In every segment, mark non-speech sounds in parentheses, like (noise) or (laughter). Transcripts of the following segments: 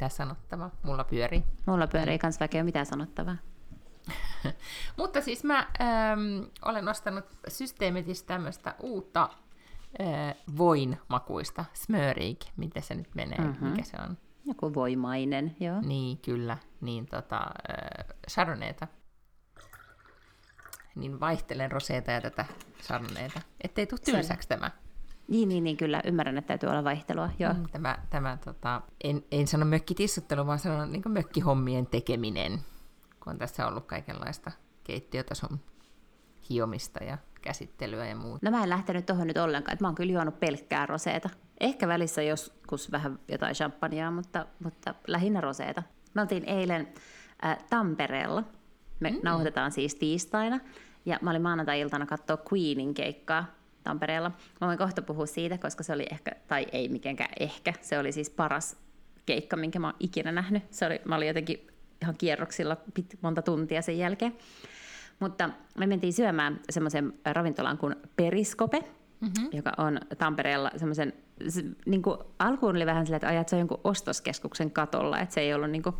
Mitään sanottavaa. Mulla pyörii. Mulla pyörii kans väkeä mitään sanottavaa. (laughs) Mutta siis mä ähm, olen ostanut Systeemitistä tämmöistä uutta äh, voinmakuista, smörik, miten se nyt menee, mm-hmm. mikä se on? Joku voimainen, joo. Niin, kyllä, niin tota, äh, chardonnayta. Niin vaihtelen roseeta ja tätä chardonnayta, ettei tule tylsäksi tämä. Niin, niin, niin, kyllä. Ymmärrän, että täytyy olla vaihtelua. Joo. Mm, tämä, tämä tota, en, en sano mökkitissuttelu, vaan sanon niin mökkihommien tekeminen, kun on tässä ollut kaikenlaista keittiötason hiomista ja käsittelyä ja muuta. No mä en lähtenyt tuohon nyt ollenkaan, että mä oon kyllä juonut pelkkää roseeta. Ehkä välissä joskus vähän jotain champagnea, mutta, mutta lähinnä roseeta. Me oltiin eilen äh, Tampereella. Me mm. nauhoitetaan siis tiistaina. Ja mä olin maanantai-iltana katsoa Queenin keikkaa Tampereella. Mä voin kohta puhua siitä, koska se oli ehkä, tai ei mitenkään ehkä, se oli siis paras keikka, minkä mä oon ikinä nähnyt. Se oli, mä olin jotenkin ihan kierroksilla pit, monta tuntia sen jälkeen. Mutta me mentiin syömään semmoisen ravintolan kuin Periskope, mm-hmm. joka on Tampereella semmoisen, se, niin kuin, alkuun oli vähän silleen, että ajat se on jonkun ostoskeskuksen katolla, että se ei ollut niin kuin,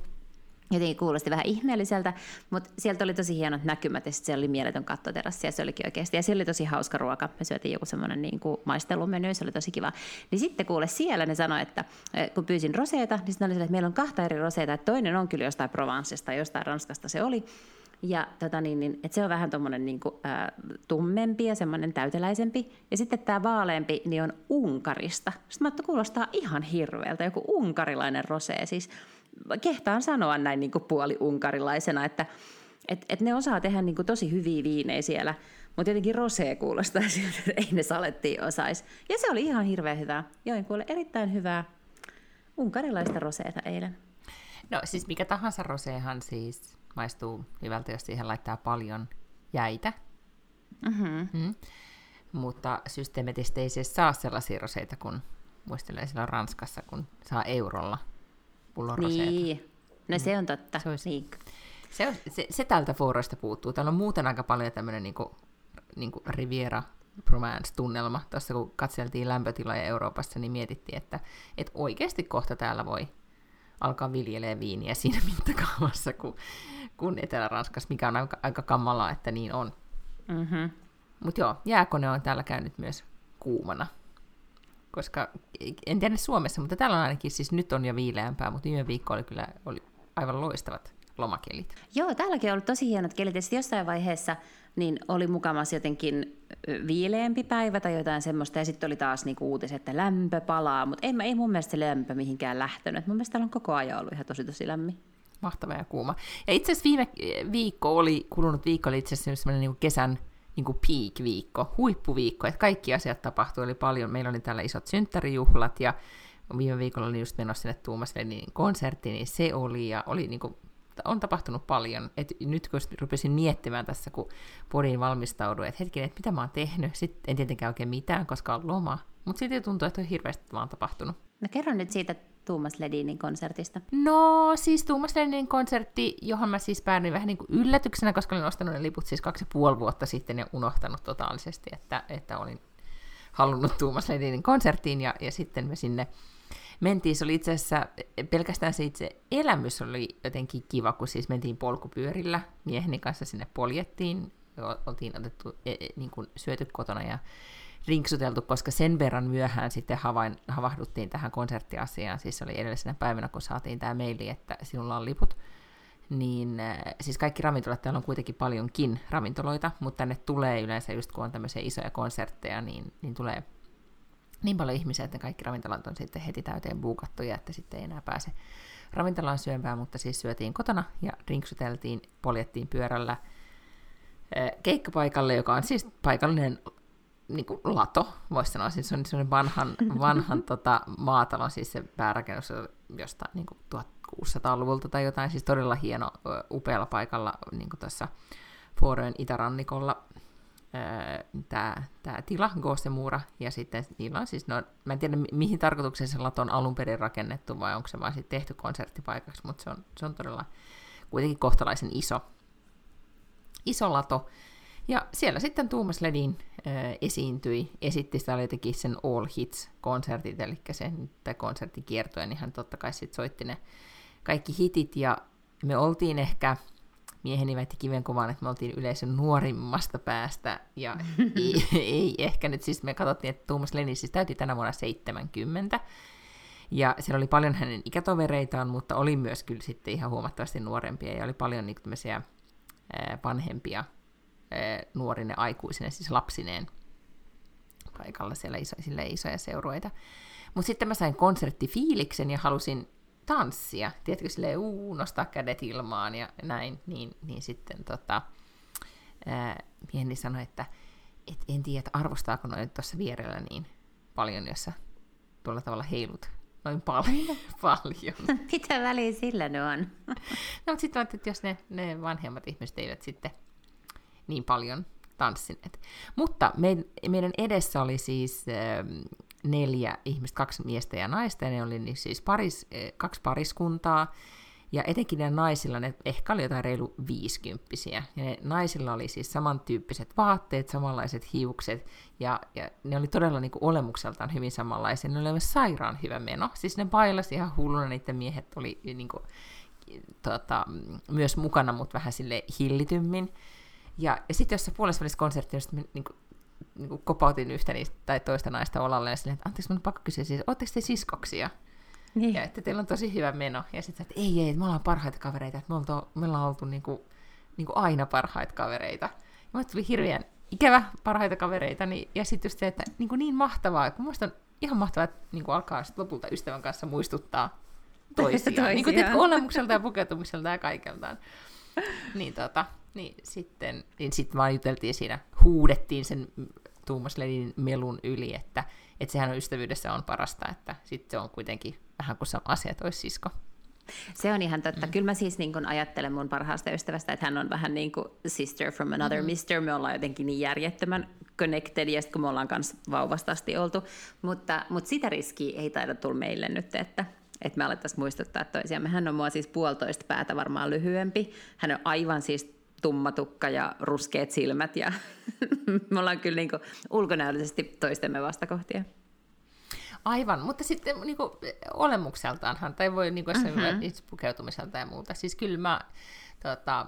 jotenkin kuulosti vähän ihmeelliseltä, mutta sieltä oli tosi hienot näkymät ja siellä oli mieletön kattoterassi ja se olikin oikeasti. Ja siellä oli tosi hauska ruoka. Me syötiin joku semmoinen niin maistelumeny, se oli tosi kiva. Niin sitten kuule siellä ne sanoi, että eh, kun pyysin roseeta, niin sitten oli sille, että meillä on kahta eri roseeta, että toinen on kyllä jostain Provencesta, jostain Ranskasta se oli. Ja tota niin, niin, että se on vähän tuommoinen niin kuin, äh, tummempi ja semmoinen täyteläisempi. Ja sitten tämä vaaleampi niin on Unkarista. Sitten mä että kuulostaa ihan hirveältä, joku unkarilainen rosee. Siis kehtaan sanoa näin niin kuin puoli-unkarilaisena, että et, et ne osaa tehdä niin kuin tosi hyviä viinejä siellä, mutta jotenkin rosee kuulostaa (laughs) siltä, että ei ne salettiin osaisi. Ja se oli ihan hirveän hyvää. Join kuule erittäin hyvää unkarilaista roseeta eilen. No siis mikä tahansa roseehan siis maistuu hyvältä, jos siihen laittaa paljon jäitä. Mm-hmm. Mm. Mutta systeemetistä ei siis saa sellaisia roseita, kun muistelen siellä Ranskassa, kun saa eurolla pullon Niin, no se on totta. Se, olisi, niin. se, on, se, se tältä fooroista puuttuu. Täällä on muuten aika paljon tämmöinen niin niin Riviera Romance-tunnelma. Tuossa kun katseltiin lämpötiloja Euroopassa, niin mietittiin, että, että oikeasti kohta täällä voi alkaa viljelee viiniä siinä (laughs) mittakaavassa kuin, kuin Etelä-Ranskassa, mikä on aika, aika kammalaa, että niin on. Mm-hmm. Mutta joo, jääkone on täällä käynyt myös kuumana. Koska, en tiedä Suomessa, mutta täällä on ainakin, siis nyt on jo viileämpää, mutta viime viikko oli kyllä oli aivan loistavat lomakelit. Joo, täälläkin on ollut tosi hienot kelit, ja jossain vaiheessa niin oli mukamassa jotenkin viileämpi päivä tai jotain semmoista, ja sitten oli taas niinku uutiset, että lämpö palaa, mutta ei, ei mun mielestä se lämpö mihinkään lähtenyt. Mun mielestä täällä on koko ajan ollut ihan tosi tosi lämmin. Mahtava ja kuuma. Ja itse asiassa viime viikko oli, kulunut viikko oli itse asiassa semmoinen niinku kesän niinku peak-viikko, huippuviikko, että kaikki asiat tapahtui, oli paljon, meillä oli täällä isot synttärijuhlat, ja viime viikolla oli just menossa sinne Tuumas konserttiin, niin se oli, ja oli niinku on tapahtunut paljon. Et nyt kun rupesin miettimään tässä, kun podiin valmistauduin, että hetkinen, että mitä mä oon tehnyt, sitten en tietenkään oikein mitään, koska on loma. Mutta sitten tuntuu, että on hirveästi vaan tapahtunut. No kerro nyt siitä Tuumas Ledinin konsertista. No siis Tuumas Ledinin konsertti, johon mä siis päädyin vähän niin kuin yllätyksenä, koska olin ostanut ne liput siis kaksi ja puoli vuotta sitten ja unohtanut totaalisesti, että, että olin halunnut Tuumas Ledinin konserttiin ja, ja sitten me sinne mentiin, se oli itse asiassa pelkästään se itse elämys oli jotenkin kiva, kun siis mentiin polkupyörillä. Mieheni kanssa sinne poljettiin, oltiin otettu, e, e, niin kuin syöty kotona ja rinksuteltu, koska sen verran myöhään sitten havain, havahduttiin tähän konserttiasiaan, siis se oli edellisenä päivänä, kun saatiin tämä maili, että sinulla on liput, niin äh, siis kaikki ravintolat, täällä on kuitenkin paljonkin ravintoloita, mutta tänne tulee yleensä just kun on tämmöisiä isoja konsertteja, niin, niin tulee niin paljon ihmisiä, että kaikki ravintolat on sitten heti täyteen buukattuja, että sitten ei enää pääse ravintolaan syömään, mutta siis syötiin kotona ja rinksuteltiin, poljettiin pyörällä keikkapaikalle, joka on siis paikallinen niin kuin lato, voisi sanoa, siis se on sellainen vanhan, vanhan tota, maatalon, siis se päärakennus jostain niin kuin 1600-luvulta tai jotain, siis todella hieno, upealla paikalla niin tuossa Fårön itärannikolla tämä, tila, Goosemura, ja sitten niillä on siis, no, mä en tiedä mihin tarkoitukseen se lato on alun perin rakennettu, vai onko se vain sitten tehty konserttipaikaksi, mutta se on, se on todella kuitenkin kohtalaisen iso, iso lato. Ja siellä sitten Tuomas Ledin äh, esiintyi, esitti sitä oli jotenkin sen All Hits-konsertit, eli sen tai konserttikiertoja, niin hän totta kai sitten soitti ne kaikki hitit, ja me oltiin ehkä mieheni väitti kivenkuvaan, että me oltiin yleisön nuorimmasta päästä, ja (laughs) ei, ei, ehkä nyt, siis me katsottiin, että Tuomas Lenin siis täytti tänä vuonna 70, ja siellä oli paljon hänen ikätovereitaan, mutta oli myös kyllä sitten ihan huomattavasti nuorempia, ja oli paljon niin tämmöisiä vanhempia nuorine aikuisine, siis lapsineen paikalla siellä iso, isoja seuroita. Mutta sitten mä sain konserttifiiliksen ja halusin tanssia, tiedätkö, silleen uu, nostaa kädet ilmaan ja näin, niin, niin sitten tota, ää, mieheni sanoi, että et en tiedä, että arvostaako noin tuossa vierellä niin paljon, jos sä tuolla tavalla heilut noin paljon. (laughs) paljon. (laughs) Mitä väliä sillä ne on? no, mutta sitten että jos ne, ne vanhemmat ihmiset eivät sitten niin paljon tanssineet. Mutta me, meidän edessä oli siis äh, neljä ihmistä, kaksi miestä ja naista, ja ne oli niin siis paris, äh, kaksi pariskuntaa, ja etenkin ne naisilla, ne ehkä oli jotain reilu viisikymppisiä, ja ne naisilla oli siis samantyyppiset vaatteet, samanlaiset hiukset, ja, ja ne oli todella niin kuin olemukseltaan hyvin samanlaisia. Ne oli myös sairaan hyvä meno, siis ne bailasi ihan hulluna, niiden miehet oli niin kuin, tota, myös mukana, mutta vähän sille hillitymmin. Ja, ja sitten jossain puolessa konsertissa niin niin kuin kopautin yhtä niistä, tai toista naista olalle ja silleen, että anteeksi, mun pakko kysyä siis, ootteko te siskoksia? Niin. Ja että teillä on tosi hyvä meno. Ja sitten että ei, ei, me ollaan parhaita kavereita, että me, oltu, me ollaan oltu niin kuin, niin kuin aina parhaita kavereita. Ja mulle tuli hirveän ikävä parhaita kavereita, niin, ja sitten just se, että niin, kuin niin mahtavaa, kun musta on ihan mahtavaa, että niin kuin alkaa sit lopulta ystävän kanssa muistuttaa (laughs) toisiaan. toisiaan. Niin kuin tiedätkö, olemukselta ja pukeutumiselta ja kaikeltaan. (laughs) niin, tota, niin sitten niin sit vaan juteltiin siinä, huudettiin sen Tuumas Ledin melun yli, että, että sehän on ystävyydessä on parasta, että sitten se on kuitenkin vähän kuin sama asia, että olisi sisko. Se on ihan totta. Mm. Kyllä mä siis niin kun ajattelen mun parhaasta ystävästä, että hän on vähän niin kuin sister from another mm. mister. Me ollaan jotenkin niin järjettömän connected, ja kun me ollaan kanssa vauvasta asti oltu. Mutta, mutta sitä riskiä ei taida tulla meille nyt, että, että me alettaisiin muistuttaa toisiamme. Hän on mua siis puolitoista päätä varmaan lyhyempi. Hän on aivan siis tummatukka ja ruskeat silmät ja (laughs) me ollaan kyllä niin ulkonäöllisesti toistemme vastakohtia. Aivan, mutta sitten niin kuin, olemukseltaanhan, tai voi niin kuin, mm-hmm. pukeutumiselta ja muuta. Siis kyllä mä, tota,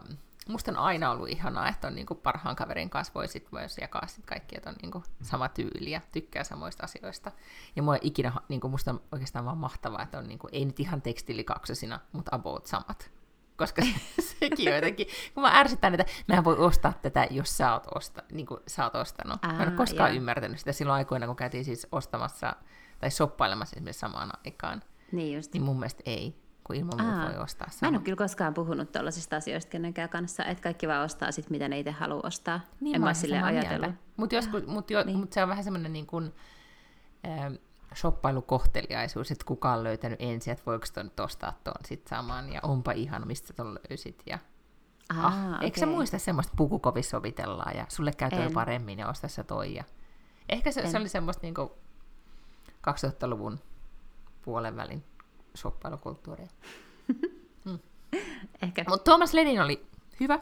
musta on aina ollut ihanaa, että on niin kuin, parhaan kaverin kanssa voi sit myös jakaa sit kaikki, että on niin kuin, sama tyyli ja tykkää samoista asioista. Ja mua ikinä, niin kuin, musta on oikeastaan vaan mahtavaa, että on niin kuin, ei nyt ihan tekstiilikaksosina, mutta about samat koska (laughs) sekin on jotenkin, kun mä ärsytän, että mä en voi ostaa tätä, jos sä oot, osta, niin kuin sä oot ostanut. Aa, mä en ole koskaan joo. ymmärtänyt sitä silloin aikoina, kun käytiin siis ostamassa tai soppailemassa esimerkiksi samaan aikaan. Niin just. Niin mun mielestä ei, kun ilman muuta voi ostaa sama. Mä en ole kyllä koskaan puhunut tällaisista asioista kenenkään kanssa, että kaikki vaan ostaa sit, mitä ne itse haluaa ostaa. Niin, en mä sille ajatellut. Mutta mut jo, niin. mut se on vähän semmoinen niin kuin, äh, shoppailukohteliaisuus, että kuka on löytänyt ensin, että voiko ton ostaa ton sit saman, ja onpa ihan, mistä ton löysit. Ja... Ah, ah, okay. Eikö sä muista semmoista pukukovissa sovitellaan, ja sulle käy toi paremmin, ja osta se toi. Ja... Ehkä se, se oli semmoista niinku 2000-luvun puolen välin shoppailukulttuuria. (laughs) mm. Ehkä. Mutta Thomas Lenin oli hyvä,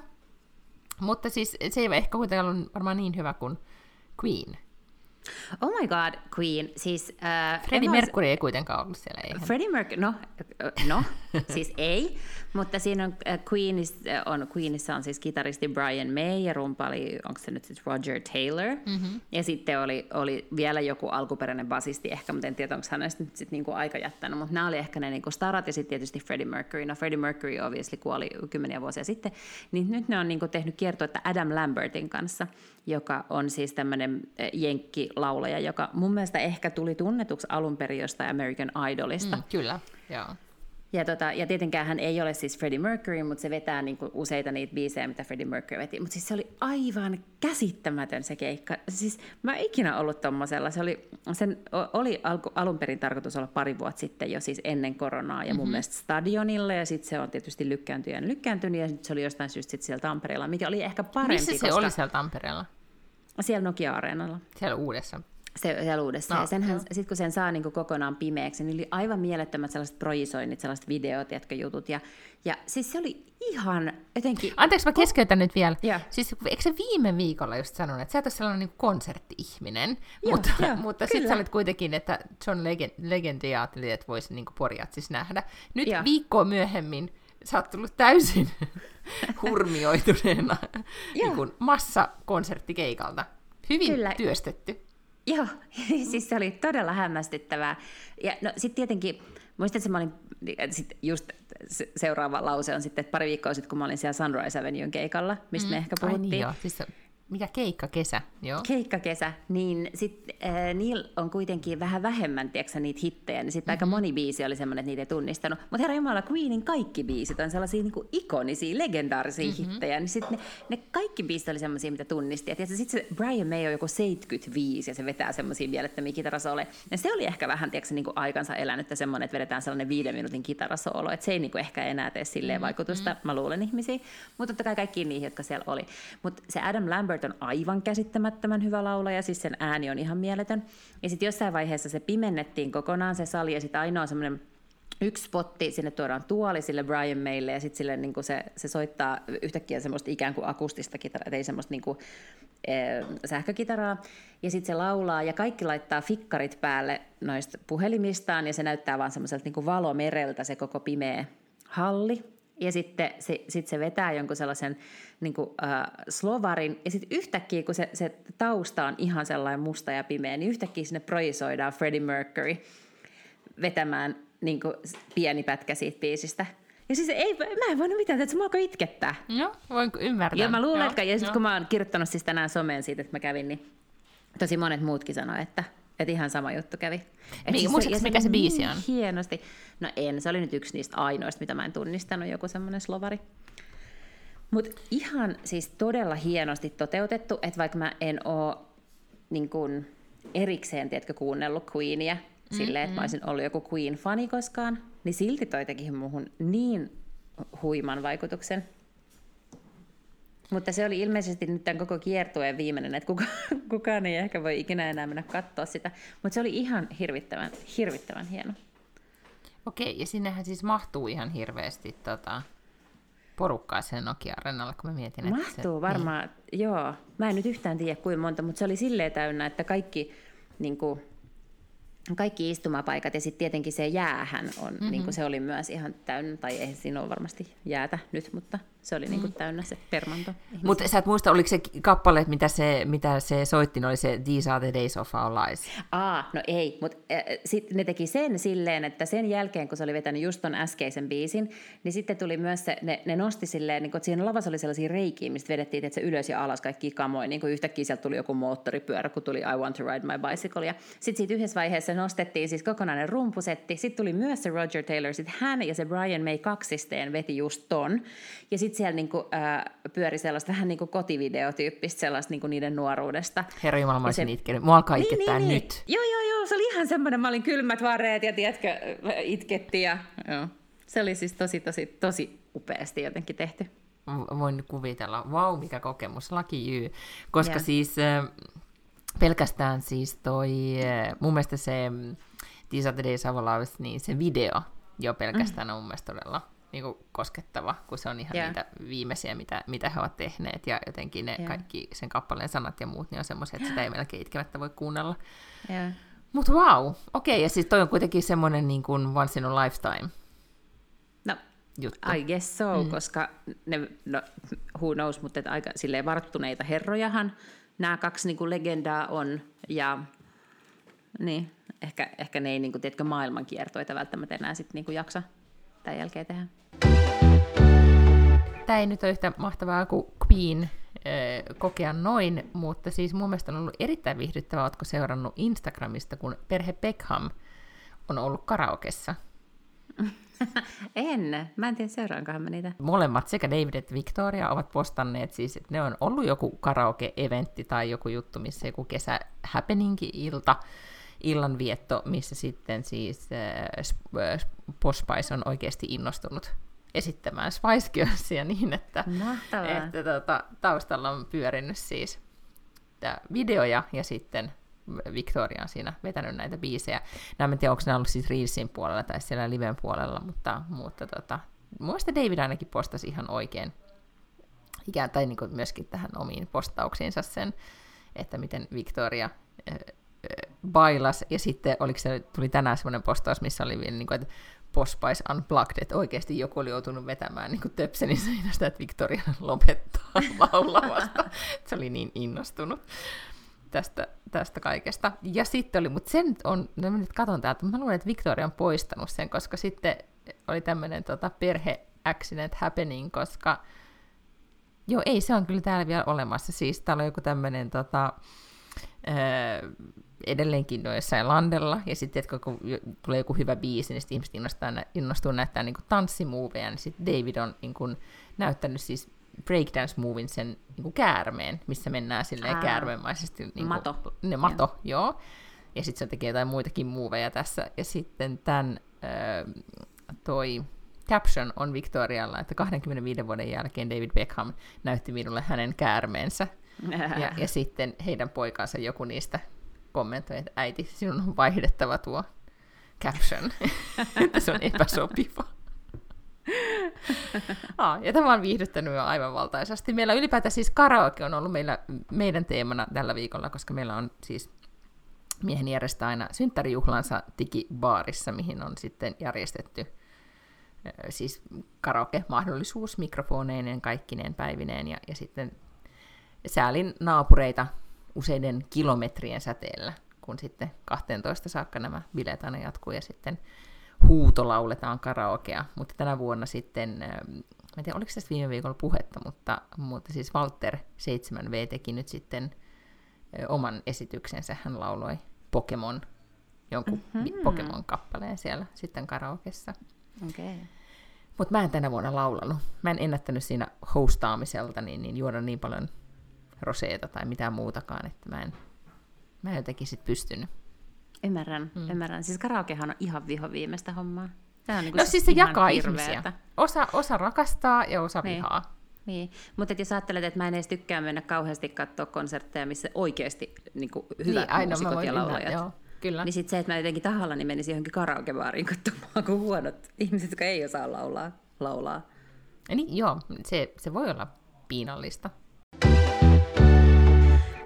mutta siis se ei ehkä kuitenkaan ollut varmaan niin hyvä kuin Queen – Oh my god, Queen. Siis, äh, Freddie Mercury ei kuitenkaan ollut siellä, eihän? Freddie Mercury, no, no (laughs) (laughs) siis ei, mutta siinä on äh, Queenissa on, Queenissa on siis kitaristi Brian May ja rumpali, onko se nyt siis Roger Taylor. Mm-hmm. Ja sitten oli, oli vielä joku alkuperäinen basisti ehkä, mutta en tiedä, onko nyt sitten niinku aika jättänyt, mutta nämä oli ehkä ne niinku starat ja sitten tietysti Freddie Mercury. No Freddie Mercury obviously kuoli kymmeniä vuosia sitten, niin nyt ne on niinku tehnyt kiertoita Adam Lambertin kanssa, joka on siis tämmöinen äh, jenkkilaulaja, joka mun mielestä ehkä tuli tunnetuksi alun perin jostain American Idolista. Mm, kyllä, joo. Ja, tota, ja tietenkään hän ei ole siis Freddie Mercury, mutta se vetää niinku useita niitä biisejä, mitä Freddie Mercury veti. Mutta siis se oli aivan käsittämätön se keikka. Siis mä en ikinä ollut tommosella. Se oli, sen oli alku, alun perin tarkoitus olla pari vuotta sitten jo siis ennen koronaa ja mun mm-hmm. mielestä stadionilla ja sitten se on tietysti lykkääntynyt ja lykkääntynyt ja sitten se oli jostain syystä sit siellä Tampereella, mikä oli ehkä parempi. Missä se koska... oli siellä Tampereella? Siellä Nokia-areenalla. Siellä uudessa. Se, siellä uudessa. No, ja senhän, sit kun sen saa niin kuin kokonaan pimeäksi, niin oli aivan mielettömät sellaiset projisoinnit, sellaiset videot, jotka jutut. Ja, ja siis se oli ihan jotenkin... Anteeksi, mä keskeytän nyt vielä. Ja. Siis eikö se viime viikolla just sanonut, että sä et ole sellainen niin konsertti-ihminen, joo, (laughs) mutta, joo, mutta sitten sä olet kuitenkin, että John Legend, Legend ajatteli, että voisi niin porjat siis nähdä. Nyt joo. viikkoa myöhemmin sä oot tullut täysin (laughs) hurmioituneena niin kuin massakonserttikeikalta. Hyvin Kyllä. työstetty. Joo, (laughs) siis se oli todella hämmästyttävää. Ja no sitten tietenkin, muistatko, mä olin, sit just seuraava lause on sitten, että pari viikkoa sitten, kun mä olin siellä Sunrise Avenuen keikalla, mistä mm. me ehkä puhuttiin. Ai niin joo, siis mikä keikka kesä, joo. Keikka kesä, niin sitten äh, niillä on kuitenkin vähän vähemmän, tiedätkö, niitä hittejä, niin sitten mm-hmm. aika moni biisi oli semmoinen, että niitä ei tunnistanut. Mutta herra Jumala, Queenin kaikki biisit on sellaisia niin kuin ikonisia, legendaarisia mm-hmm. hittejä, niin sitten ne, ne, kaikki biisit oli semmoisia, mitä tunnisti. Ja sitten se Brian May on joku 75 ja se vetää semmoisia mielettömiä kitarasoleja. Ja se oli ehkä vähän, tiedätkö, niin kuin aikansa elänyttä semmoinen, että vedetään sellainen viiden minuutin kitarasoolo, että se ei niin kuin ehkä enää tee silleen mm-hmm. vaikutusta, mä luulen ihmisiin. Mutta totta kai kaikkiin niihin, jotka siellä oli. Mutta se Adam Lambert Robert on aivan käsittämättömän hyvä laulaja, siis sen ääni on ihan mieletön. Ja sitten jossain vaiheessa se pimennettiin kokonaan se sali, ja sitten ainoa semmoinen yksi spotti, sinne tuodaan tuoli sille Brian Maylle, ja sitten niin se, se soittaa yhtäkkiä semmoista ikään kuin akustista kitaraa, ei semmoista niin kuin, e, sähkökitaraa, ja sitten se laulaa, ja kaikki laittaa fikkarit päälle noista puhelimistaan, ja se näyttää vaan semmoiselta niin valomereltä se koko pimeä halli, ja sitten se, sit se vetää jonkun sellaisen niin kuin, äh, slovarin, ja sitten yhtäkkiä, kun se, se tausta on ihan sellainen musta ja pimeä, niin yhtäkkiä sinne projisoidaan Freddie Mercury vetämään niin kuin, pieni pätkä siitä biisistä. Ja siis ei, mä en voinut mitään, että se mua itkettää. Joo, voin ymmärtää. Ja mä luulen, että, ja sitten kun mä oon kirjoittanut siis tänään someen siitä, että mä kävin, niin tosi monet muutkin sanoi, että, että ihan sama juttu kävi. Et niin, siis se, mikä se biisi on? Hienosti. No en, se oli nyt yksi niistä ainoista, mitä mä en tunnistanut, joku semmoinen slovari. Mutta ihan siis todella hienosti toteutettu, että vaikka mä en oo niin kun, erikseen, tiedätkö, kuunnellut Queenia mm-hmm. silleen, että mä olisin ollut joku Queen-fani koskaan, niin silti toi teki muuhun niin huiman vaikutuksen. Mutta se oli ilmeisesti nyt tämän koko kiertueen viimeinen, että kuka, (laughs) kukaan ei ehkä voi ikinä enää mennä katsoa sitä. Mutta se oli ihan hirvittävän, hirvittävän hieno. Okei, ja sinnehän siis mahtuu ihan hirveästi tota, porukkaa sen Nokia-arenalla, kun mä mietin, että Mahtuu se, varmaan, niin. joo. Mä en nyt yhtään tiedä kuinka monta, mutta se oli silleen täynnä, että kaikki niin kuin, kaikki istumapaikat ja sitten tietenkin se jäähän on, mm-hmm. niin kuin se oli myös ihan täynnä, tai ei siinä ole varmasti jäätä nyt, mutta se oli mm. niin kuin täynnä se permanto. Mutta sä et muista, oliko se kappale, mitä se, mitä se soitti, oli se These are the days of our lives? Aa, no ei, mutta äh, sitten ne teki sen silleen, että sen jälkeen, kun se oli vetänyt just ton äskeisen biisin, niin sitten tuli myös se, ne, ne nosti silleen, niin kun, että siinä lavassa oli sellaisia reikiä, mistä vedettiin, että se ylös ja alas kaikki kamoin, niin kuin yhtäkkiä sieltä tuli joku moottoripyörä, kun tuli I want to ride my bicycle, ja sitten siitä yhdessä vaiheessa nostettiin siis kokonainen rumpusetti, sitten tuli myös se Roger Taylor, sitten hän ja se Brian May kaksisteen veti just ton, ja sitten siellä niin kuin, äh, pyöri sellaista vähän niin kuin kotivideotyyppistä sellaista niin kuin niiden nuoruudesta. Herra Jumala, mä olisin se... itkenyt. Mua alkaa niin, niin, niin. nyt. Joo, joo, joo, se oli ihan semmoinen, mä olin kylmät vareet ja tiedätkö, itketti ja joo. Se oli siis tosi, tosi, tosi upeasti jotenkin tehty. Voin kuvitella. Vau, wow, mikä kokemus. Lucky you. Koska yeah. siis äh, pelkästään siis toi, äh, mun mielestä se the days of niin se video jo pelkästään mm. on mun mielestä todella niin kuin koskettava, kun se on ihan yeah. niitä viimeisiä, mitä, mitä he ovat tehneet, ja jotenkin ne yeah. kaikki sen kappaleen sanat ja muut, niin on semmoisia, että sitä ei melkein itkemättä voi kuunnella. Yeah. Mutta wow, okei, okay, ja siis toi on kuitenkin semmoinen niin kuin once in a lifetime no, juttu. I guess so, mm. koska ne, no, who knows, mutta että aika silleen varttuneita herrojahan nämä kaksi niin kuin legendaa on, ja niin, ehkä, ehkä ne ei niin kuin, tiedätkö, maailmankiertoita välttämättä enää sitten niin kuin jaksa tämän jälkeen tehdä. Tämä ei nyt ole yhtä mahtavaa kuin Queen kokea noin, mutta siis mun mielestä on ollut erittäin viihdyttävää, oletko seurannut Instagramista, kun perhe Beckham on ollut karaokessa. (laughs) en. Mä en tiedä, seuraankohan mä niitä. Molemmat, sekä David että Victoria, ovat postanneet siis, että ne on ollut joku karaoke-eventti tai joku juttu, missä joku kesä happeningi-ilta, illanvietto, missä sitten siis äh, Pospice on oikeasti innostunut esittämään Spice Girlsia niin, että, että tota, taustalla on pyörinyt siis videoja ja sitten Victoria on siinä vetänyt näitä biisejä. Nämä en tiedä, onko ne ollut siis Reelsin puolella tai siellä liven puolella, mutta, mutta tota, muista David ainakin postasi ihan oikein ikään tai niin kuin myöskin tähän omiin postauksiinsa sen, että miten Victoria äh, bailas, ja sitten oliko se, tuli tänään semmoinen postaus, missä oli vielä, niin kuin, että Pospice Unplugged, että oikeasti joku oli joutunut vetämään niin töpselin seinästä, että Victoria lopettaa (laughs) laulamasta. se oli niin innostunut tästä, tästä kaikesta. Ja sitten oli, mutta sen on, no nyt katon täältä, mä luulen, että Victoria on poistanut sen, koska sitten oli tämmöinen tota, perhe accident happening, koska joo, ei se on kyllä täällä vielä olemassa. Siis täällä on joku tämmöinen tota, öö, edelleenkin no jossain landella, ja sitten kun tulee joku hyvä biisi, niin sitten ihmiset innostuu, innostuu näyttää niin tanssimuoveja, niin sitten David on niin kuin, näyttänyt siis breakdance-movin sen niin kuin käärmeen, missä mennään silleen Aa, käärmeemaisesti. Niin kuin, mato. Ne, mato, joo. joo. Ja sitten se tekee jotain muitakin muoveja tässä. Ja sitten tämän äh, toi caption on Victorialla, että 25 vuoden jälkeen David Beckham näytti minulle hänen käärmeensä. Ja, ja sitten heidän poikansa joku niistä kommentoi, että äiti, sinun on vaihdettava tuo caption, (laughs) että se on epäsopiva. (laughs) ah, ja tämä on viihdyttänyt jo aivan valtaisesti. Meillä ylipäätään siis karaoke on ollut meillä, meidän teemana tällä viikolla, koska meillä on siis miehen järjestää aina synttärijuhlansa digibaarissa, mihin on sitten järjestetty siis karaoke-mahdollisuus mikrofoneineen kaikkineen päivineen ja, ja sitten säälin naapureita useiden kilometrien säteellä, kun sitten 12 saakka nämä bileet aina jatkuu ja sitten huuto lauletaan karaokea, mutta tänä vuonna sitten, ähm, en tiedä oliko tästä viime viikolla puhetta, mutta, mutta siis Walter 7V teki nyt sitten oman esityksensä, hän lauloi Pokemon, jonkun mm-hmm. Pokemon-kappaleen siellä sitten karaokessa. Okay. Mutta mä en tänä vuonna laulanut. Mä en ennättänyt siinä hostaamiselta niin, niin juoda niin paljon roseeta tai mitään muutakaan, että mä en, mä en jotenkin sit pystynyt. Ymmärrän, mm. ymmärrän. Siis karaokehan on ihan viho viimeistä hommaa. Tämä on niin no siis se jakaa hirveätä. ihmisiä. Osa, osa rakastaa ja osa niin. vihaa. Niin, mutta jos ajattelet, että mä en edes tykkää mennä kauheasti katsoa konsertteja, missä oikeasti niin kuin hyvät niin, aina muusikot ja laulajat. Joo, kyllä. Niin sitten se, että mä jotenkin tahallani menisin johonkin karaokebaariin katsomaan, kun huonot ihmiset, jotka ei osaa laulaa, laulaa. Niin, joo, se, se voi olla piinallista.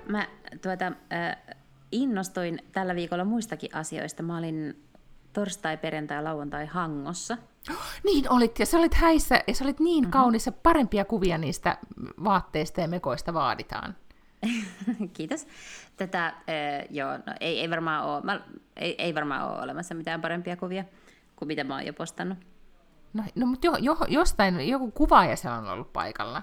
Mä tuota, äh, innostuin tällä viikolla muistakin asioista. Mä olin torstai, perjantai ja lauantai Hangossa. Niin olit, ja sä olit häissä, ja sä olit niin mm-hmm. kaunis, parempia kuvia niistä vaatteista ja mekoista vaaditaan. (laughs) Kiitos. Tätä, äh, joo, no, ei, ei, varmaan ole, mä, ei, ei varmaan ole olemassa mitään parempia kuvia kuin mitä mä oon jo postannut. No, no mutta jo, jo, jostain, joku kuvaaja se on ollut paikalla.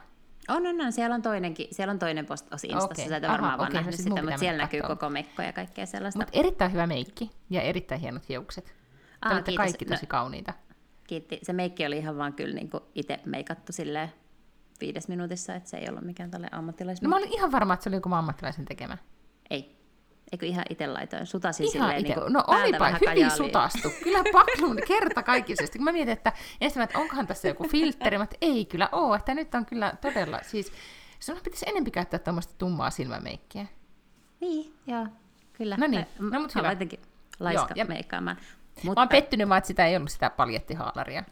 On, on, on. Siellä on toinenkin, siellä on toinen postaus Instassa, okay. sä et varmaan Aha, vaan okay, nähnyt no sitä, mutta siellä näkyy koko mekko ja kaikkea sellaista. Mutta erittäin hyvä meikki ja erittäin hienot hiukset. Aa, olette kaikki tosi no, kauniita. Kiitti. Se meikki oli ihan vaan kyllä niin itse meikattu silleen viides minuutissa, että se ei ollut mikään tälle ammattilaismeikki. No mä olin ihan varma, että se oli joku ammattilaisen tekemä. Ei. Eikö ihan itse laitoin? Sutasin ihan silleen ite. niin No olipa hyvin kajaaliin. sutastu. Kyllä paklun kerta kaikisesti. Kun mä mietin, että ensin, että onkohan tässä joku filtteri, mutta ei kyllä ole. Että nyt on kyllä todella, siis sun pitäisi enempi käyttää tämmöistä tummaa silmämeikkiä. Niin, joo, kyllä. No niin, no mutta hyvä. jotenkin laiska joo, ja meikkaamaan. Mutta... Mä oon pettynyt vaan, että sitä ei ollut sitä paljettihaalaria.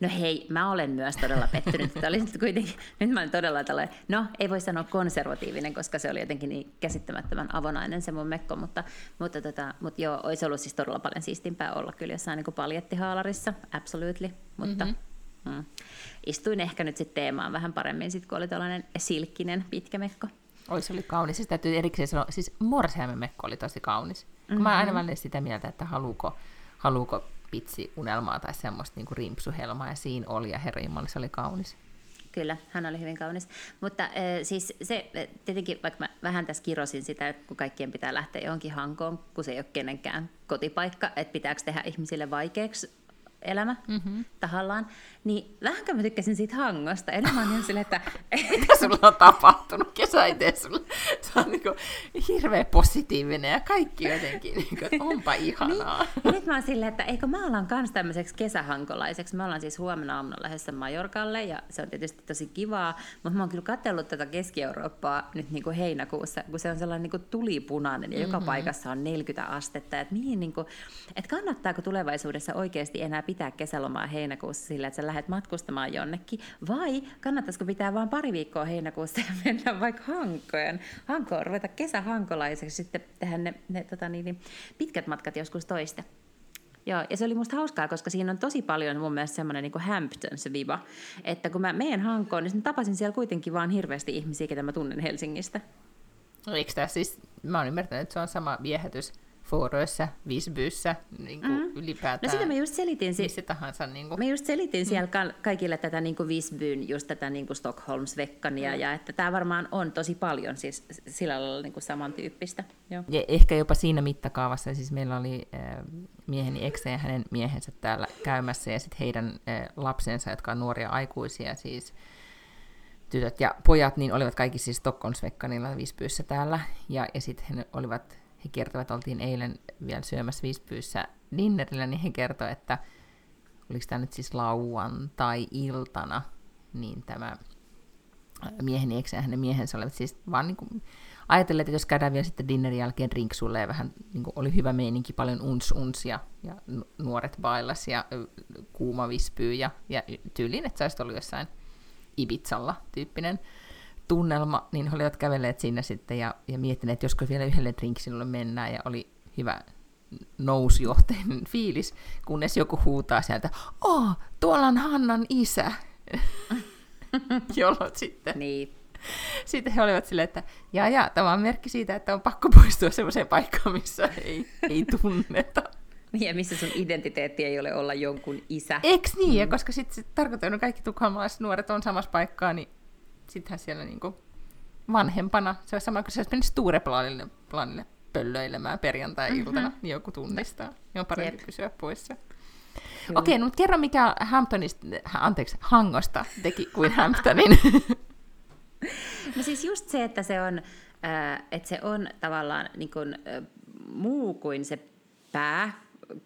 No hei, mä olen myös todella pettynyt. Tämä oli nyt kuitenkin, nyt mä olen todella tällainen, no ei voi sanoa konservatiivinen, koska se oli jotenkin niin käsittämättömän avonainen se mun mekko, mutta, mutta, tota, mutta joo, olisi ollut siis todella paljon siistimpää olla kyllä jossain niin paljettihaalarissa, absolutely, mutta mm-hmm. mm, istuin ehkä nyt sitten teemaan vähän paremmin, sit, kun oli tällainen silkkinen pitkä mekko. Oi, se oli kaunis. Siis täytyy erikseen sanoa, siis morsiamen mekko oli tosi kaunis. Mm-hmm. Mä aina välillä sitä mieltä, että haluuko, haluuko unelmaa tai semmoista niin kuin rimpsuhelmaa, ja siinä oli, ja herra se oli kaunis. Kyllä, hän oli hyvin kaunis. Mutta äh, siis se, tietenkin vaikka mä vähän tässä kirosin sitä, kun kaikkien pitää lähteä johonkin hankoon, kun se ei ole kenenkään kotipaikka, että pitääkö tehdä ihmisille vaikeaksi elämä mm-hmm. tahallaan, niin vähänkö mä tykkäsin siitä hangosta. Eli mä oon ihan silleen, että... (laughs) Mitä sulla on tapahtunut? Kesä ei tee sulle. Se on niin hirveän positiivinen ja kaikki jotenkin, niin kuin, että onpa ihanaa. niin, nyt mä oon silleen, että eikö mä alan kans tämmöiseksi kesähankolaiseksi. Me ollaan siis huomenna aamuna lähdössä Majorkalle ja se on tietysti tosi kivaa, mutta mä oon kyllä katsellut tätä Keski-Eurooppaa nyt niin kuin heinäkuussa, kun se on sellainen niin kuin tulipunainen ja mm-hmm. joka paikassa on 40 astetta. Että, mihin, niin kuin, että kannattaako tulevaisuudessa oikeasti enää pitää kesälomaa heinäkuussa sillä, että sä lähdet matkustamaan jonnekin, vai kannattaisiko pitää vain pari viikkoa heinäkuussa ja mennä vaikka Hankoon, Hankoon ruveta kesähankolaiseksi, sitten tehdä ne, ne tota niin, niin, pitkät matkat joskus toista. Joo, ja se oli musta hauskaa, koska siinä on tosi paljon mun mielestä semmoinen niin Hamptons-viva, että kun mä menen Hankoon, niin tapasin siellä kuitenkin vaan hirveästi ihmisiä, ketä mä tunnen Helsingistä. Eikö tämä siis, mä oon ymmärtänyt, että se on sama viehätys Fårössä, Visbyssä, niin kuin mm. ylipäätään. No sitä mä just selitin. Si- missä tahansa. Niin kuin. Mä just selitin mm. siellä kaikille tätä niin kuin Visbyn, just tätä niin kuin Stockholmsvekkania, mm. ja että tämä varmaan on tosi paljon siis sillä lailla niin kuin samantyyppistä. Joo. Ja ehkä jopa siinä mittakaavassa, siis meillä oli äh, mieheni eksä ja hänen miehensä täällä käymässä, ja sitten heidän äh, lapsensa, jotka on nuoria aikuisia, siis tytöt ja pojat, niin olivat kaikki siis Stockholmsvekkanilla Visbyssä täällä, ja, ja sitten he olivat he kertovat, oltiin eilen vielä syömässä Visbyyssä dinnerillä, niin he kertoi, että oliko tämä nyt siis lauantai-iltana, niin tämä miehen eksä ja hänen miehensä olivat siis vaan niin kuin ajatelleet, että jos käydään vielä sitten dinnerin jälkeen rinksulle ja vähän niin kuin oli hyvä meininki, paljon uns uns ja, nuoret bailas ja kuuma vispyy ja, ja tyyliin, että sä ollut jossain Ibizalla tyyppinen tunnelma, niin he olivat kävelleet sinne sitten ja, ja miettineet, että josko vielä yhdelle drinksinulle mennään, ja oli hyvä nousujohteinen (laughs) fiilis, kunnes joku huutaa sieltä, oh, tuolla on Hannan isä, (laughs) jolloin sitten... Niin. Sitten he olivat silleen, että ja ja, tämä on merkki siitä, että on pakko poistua sellaiseen paikkaan, missä ei, ei tunneta. (laughs) Niin, ja missä sun identiteetti ei ole olla jonkun isä. Eks niin? Mm. Ja koska sitten sit tarkoittaa, että kaikki tukholmalaiset nuoret on samassa paikkaa, niin sittenhän siellä niinku vanhempana, se on sama kuin se olisi Stureplanille planille pöllöilemään perjantai-iltana, mm-hmm. niin joku tunnistaa. Niin on parempi Jep. pysyä poissa. Okei, okay, no kerro mikä Hamptonista, anteeksi, Hangosta teki kuin (laughs) Hamptonin. no siis just se, että se on, äh, että se on tavallaan niin kuin, äh, muu kuin se pää,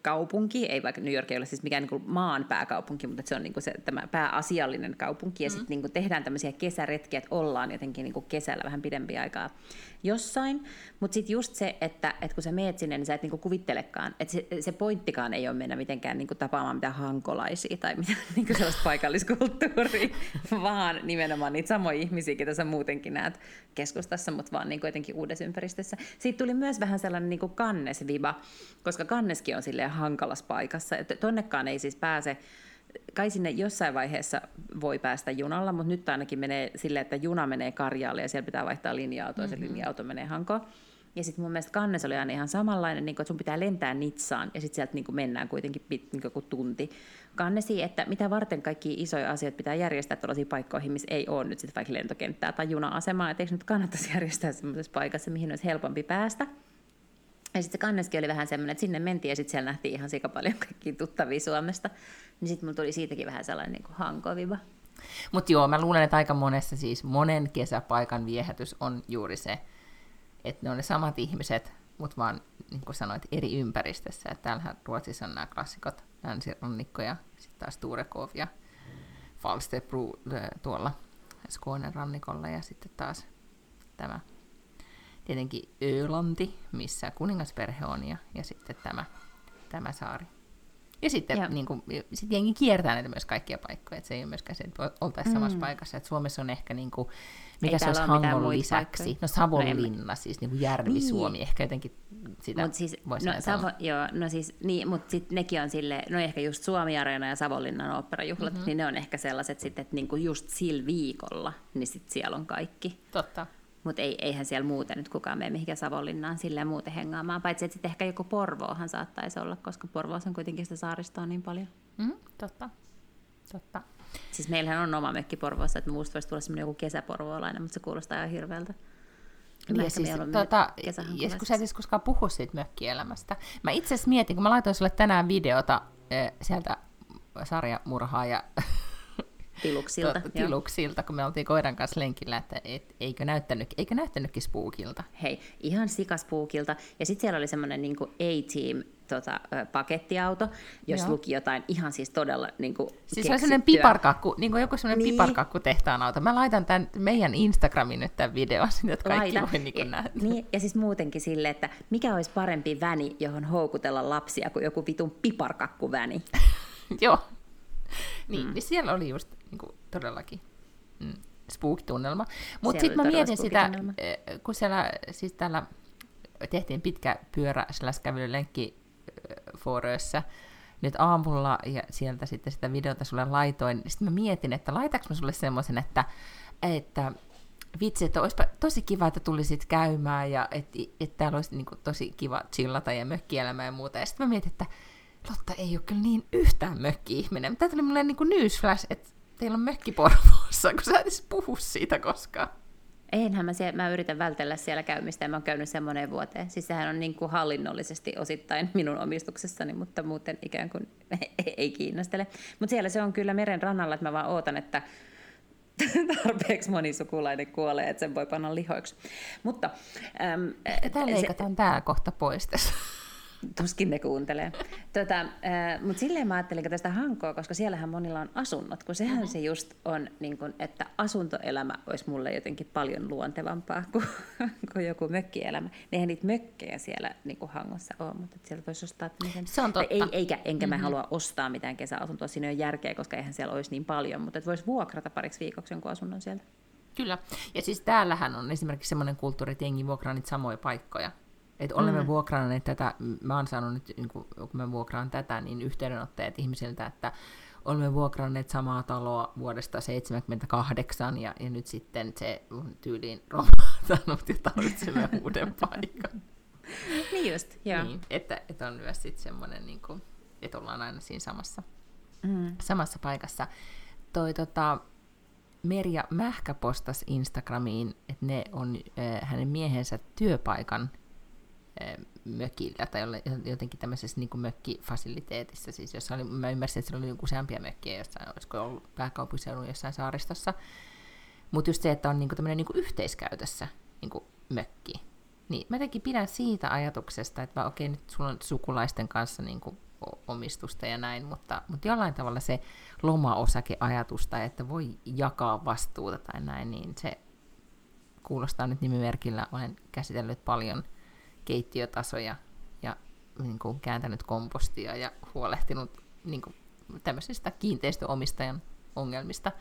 kaupunki, ei vaikka New York ei ole siis mikään niin kuin maan pääkaupunki, mutta se on niin kuin se, tämä pääasiallinen kaupunki, ja mm. sitten niin tehdään tämmöisiä kesäretkiä, että ollaan jotenkin niin kuin kesällä vähän pidempi aikaa jossain, mutta sitten just se, että, että kun sä meet sinne, niin sä et niinku kuvittelekaan, että se, se pointtikaan ei ole mennä mitenkään niinku tapaamaan mitään hankolaisia tai mitään (laughs) niinku sellaista paikalliskulttuuria, (laughs) vaan nimenomaan niitä samoja ihmisiä, ketä sä muutenkin näet keskustassa, mutta vaan niinku jotenkin uudessa ympäristössä. Siitä tuli myös vähän sellainen niinku kannesviba, koska kanneskin on silleen hankalassa paikassa, että tonnekaan ei siis pääse kai sinne jossain vaiheessa voi päästä junalla, mutta nyt ainakin menee silleen, että juna menee Karjaalle ja siellä pitää vaihtaa linja-autoa mm-hmm. ja se linja-auto menee Hankoon. Ja sitten mun mielestä kannes oli aina ihan samanlainen, niin kun, että sun pitää lentää Nitsaan ja sitten sieltä niin mennään kuitenkin pit, niin kuin tunti kannesi, että mitä varten kaikki isoja asioita pitää järjestää tällaisiin paikkoihin, missä ei ole nyt sitten vaikka lentokenttää tai juna-asemaa, että eikö nyt kannattaisi järjestää semmoisessa paikassa, mihin olisi helpompi päästä. Ja sitten se kanneskin oli vähän semmoinen, että sinne mentiin ja sitten siellä nähtiin ihan sika paljon kaikkia tuttavia Suomesta. Niin sitten mulla tuli siitäkin vähän sellainen niin hankoviva. Mutta joo, mä luulen, että aika monessa siis monen kesäpaikan viehätys on juuri se, että ne on ne samat ihmiset, mutta vaan niin kuin sanoit, eri ympäristössä. Että täällähän Ruotsissa on nämä klassikot, länsirannikko ja sitten taas Turekov ja Falsterbro tuolla Skånen rannikolla ja sitten taas tämä tietenkin Ölanti, missä kuningasperhe on ja, ja sitten tämä, tämä saari. Ja sitten niin kuin, sit jengi kiertää näitä myös kaikkia paikkoja, että se ei ole myöskään se, että oltaisiin mm. samassa paikassa. Että Suomessa on ehkä, niin kuin, mikä ei se olisi Hangon lisäksi, paikkoja. no Savonlinna, no, siis niin kuin Järvi-Suomi, niin. ehkä jotenkin sitä mut siis, no, Savo, joo, no siis, niin, mutta sitten nekin on sille, no ehkä just Suomi-areena ja Savonlinnan oopperajuhlat, mm-hmm. niin ne on ehkä sellaiset sitten, että niinku just sillä viikolla, niin sitten siellä on kaikki. Totta. Mutta ei, eihän siellä muuten nyt kukaan mene mihinkään Savonlinnaan silleen muuten hengaamaan, paitsi että sitten ehkä joku Porvoohan saattaisi olla, koska Porvoossa on kuitenkin sitä saaristoa niin paljon. Mm, totta, totta. Siis meillähän on oma mökki Porvoossa, että muusta voisi tulla semmoinen joku kesäporvoolainen, mutta se kuulostaa ihan hirveältä. Niin, ja, siis, tota, ja kun sä et siis koskaan puhu siitä mökkielämästä. Mä itse asiassa mietin, kun mä laitoin sulle tänään videota äh, sieltä sarjamurhaaja Tiluksilta. tuota, tiluksilta, kun me oltiin koiran kanssa lenkillä, että et, eikö, näyttänyt, eikö näyttänytkin spookilta. Hei, ihan sikaspuukilta. Ja sitten siellä oli semmoinen niin A-Team tota, pakettiauto, jos Joo. luki jotain ihan siis todella niin kuin Siis se on semmoinen piparkakku, niin kuin joku semmoinen Niin. piparkakku tehtaan auto. Mä laitan tämän meidän Instagramiin nyt tämän videon, että kaikki Laita. voi niin kuin nähdä. niin, ja siis muutenkin sille, että mikä olisi parempi väni, johon houkutella lapsia kuin joku vitun piparkakkuväni. (laughs) Joo. Niin, mm. niin siellä oli just niin kuin, todellakin mm, spook-tunnelma. Mutta sitten mä mietin sitä, eh, kun siellä siis täällä tehtiin pitkä pyörä slash kävelylenkki eh, Forössä nyt aamulla ja sieltä sitten sitä videota sulle laitoin. Sitten mä mietin, että laitaks mä sulle semmoisen, että, että vitsi, että olisipa tosi kiva, että tulisit käymään ja että et täällä olisi niin kuin, tosi kiva chillata ja mökkielämää ja muuta. Ja sitten mä mietin, että Lotta ei ole kyllä niin yhtään mökki-ihminen. Tämä tuli mulle niin kuin newsflash, että teillä on mökki Porvoossa, kun sä et edes puhu siitä koskaan. Eihän mä, siellä, mä yritän vältellä siellä käymistä ja mä oon käynyt sen moneen vuoteen. Siis sehän on niin kuin hallinnollisesti osittain minun omistuksessani, mutta muuten ikään kuin (laughs) ei kiinnostele. Mutta siellä se on kyllä meren rannalla, että mä vaan ootan, että (laughs) tarpeeksi moni sukulainen kuolee, että sen voi panna lihoiksi. Mutta äm, tämä leikataan tää kohta pois tässä. Tuskin ne kuuntelee. Tota, äh, Mutta silleen mä ajattelin että tästä Hankoa, koska siellähän monilla on asunnot, kun sehän mm-hmm. se just on, niin kun, että asuntoelämä olisi mulle jotenkin paljon luontevampaa kuin, (laughs) kuin joku mökkielämä. Eihän niitä mökkejä siellä niin kuin Hangossa ole, mutta sieltä voisi ostaa tämmöisen... Se on totta. Ei, eikä, enkä mm-hmm. mä halua ostaa mitään kesäasuntoa, siinä ei ole järkeä, koska eihän siellä olisi niin paljon, mutta voisi vuokrata pariksi viikoksi jonkun asunnon sieltä. Kyllä. Ja siis täällähän on esimerkiksi semmoinen kulttuuri, että jengi vuokraa niitä samoja paikkoja. Että olemme mm. vuokranneet tätä, mä oon saanut nyt, niin kun, kun mä vuokraan tätä, niin yhteydenotteet ihmisiltä, että olemme vuokranneet samaa taloa vuodesta 1978 ja, ja nyt sitten se on tyyliin romahtanut ja tarvitsemme (laughs) uuden paikan. Niin just, joo. Niin, että, että on myös sitten semmoinen, niin kuin, että ollaan aina siinä samassa, Mm. samassa paikassa. Toi tota, Merja Mähkä postasi Instagramiin, että ne on äh, hänen miehensä työpaikan mökillä tai jotenkin tämmöisessä niin mökkifasiliteetissa, siis jossa oli, mä ymmärsin, että siellä oli useampia mökkiä jossain, olisiko ollut pääkaupunkiseudun jossain saaristossa, mutta just se, että on niinku tämmöinen niinku yhteiskäytössä niinku mökki. Niin mä jotenkin pidän siitä ajatuksesta, että okei, nyt sulla on sukulaisten kanssa niinku o- omistusta ja näin, mutta, mutta jollain tavalla se lomaosakeajatus tai että voi jakaa vastuuta tai näin, niin se kuulostaa nyt nimimerkillä. Olen käsitellyt paljon keittiötasoja ja niin kuin, kääntänyt kompostia ja huolehtinut niin kuin, tämmöisistä kiinteistöomistajan ongelmista.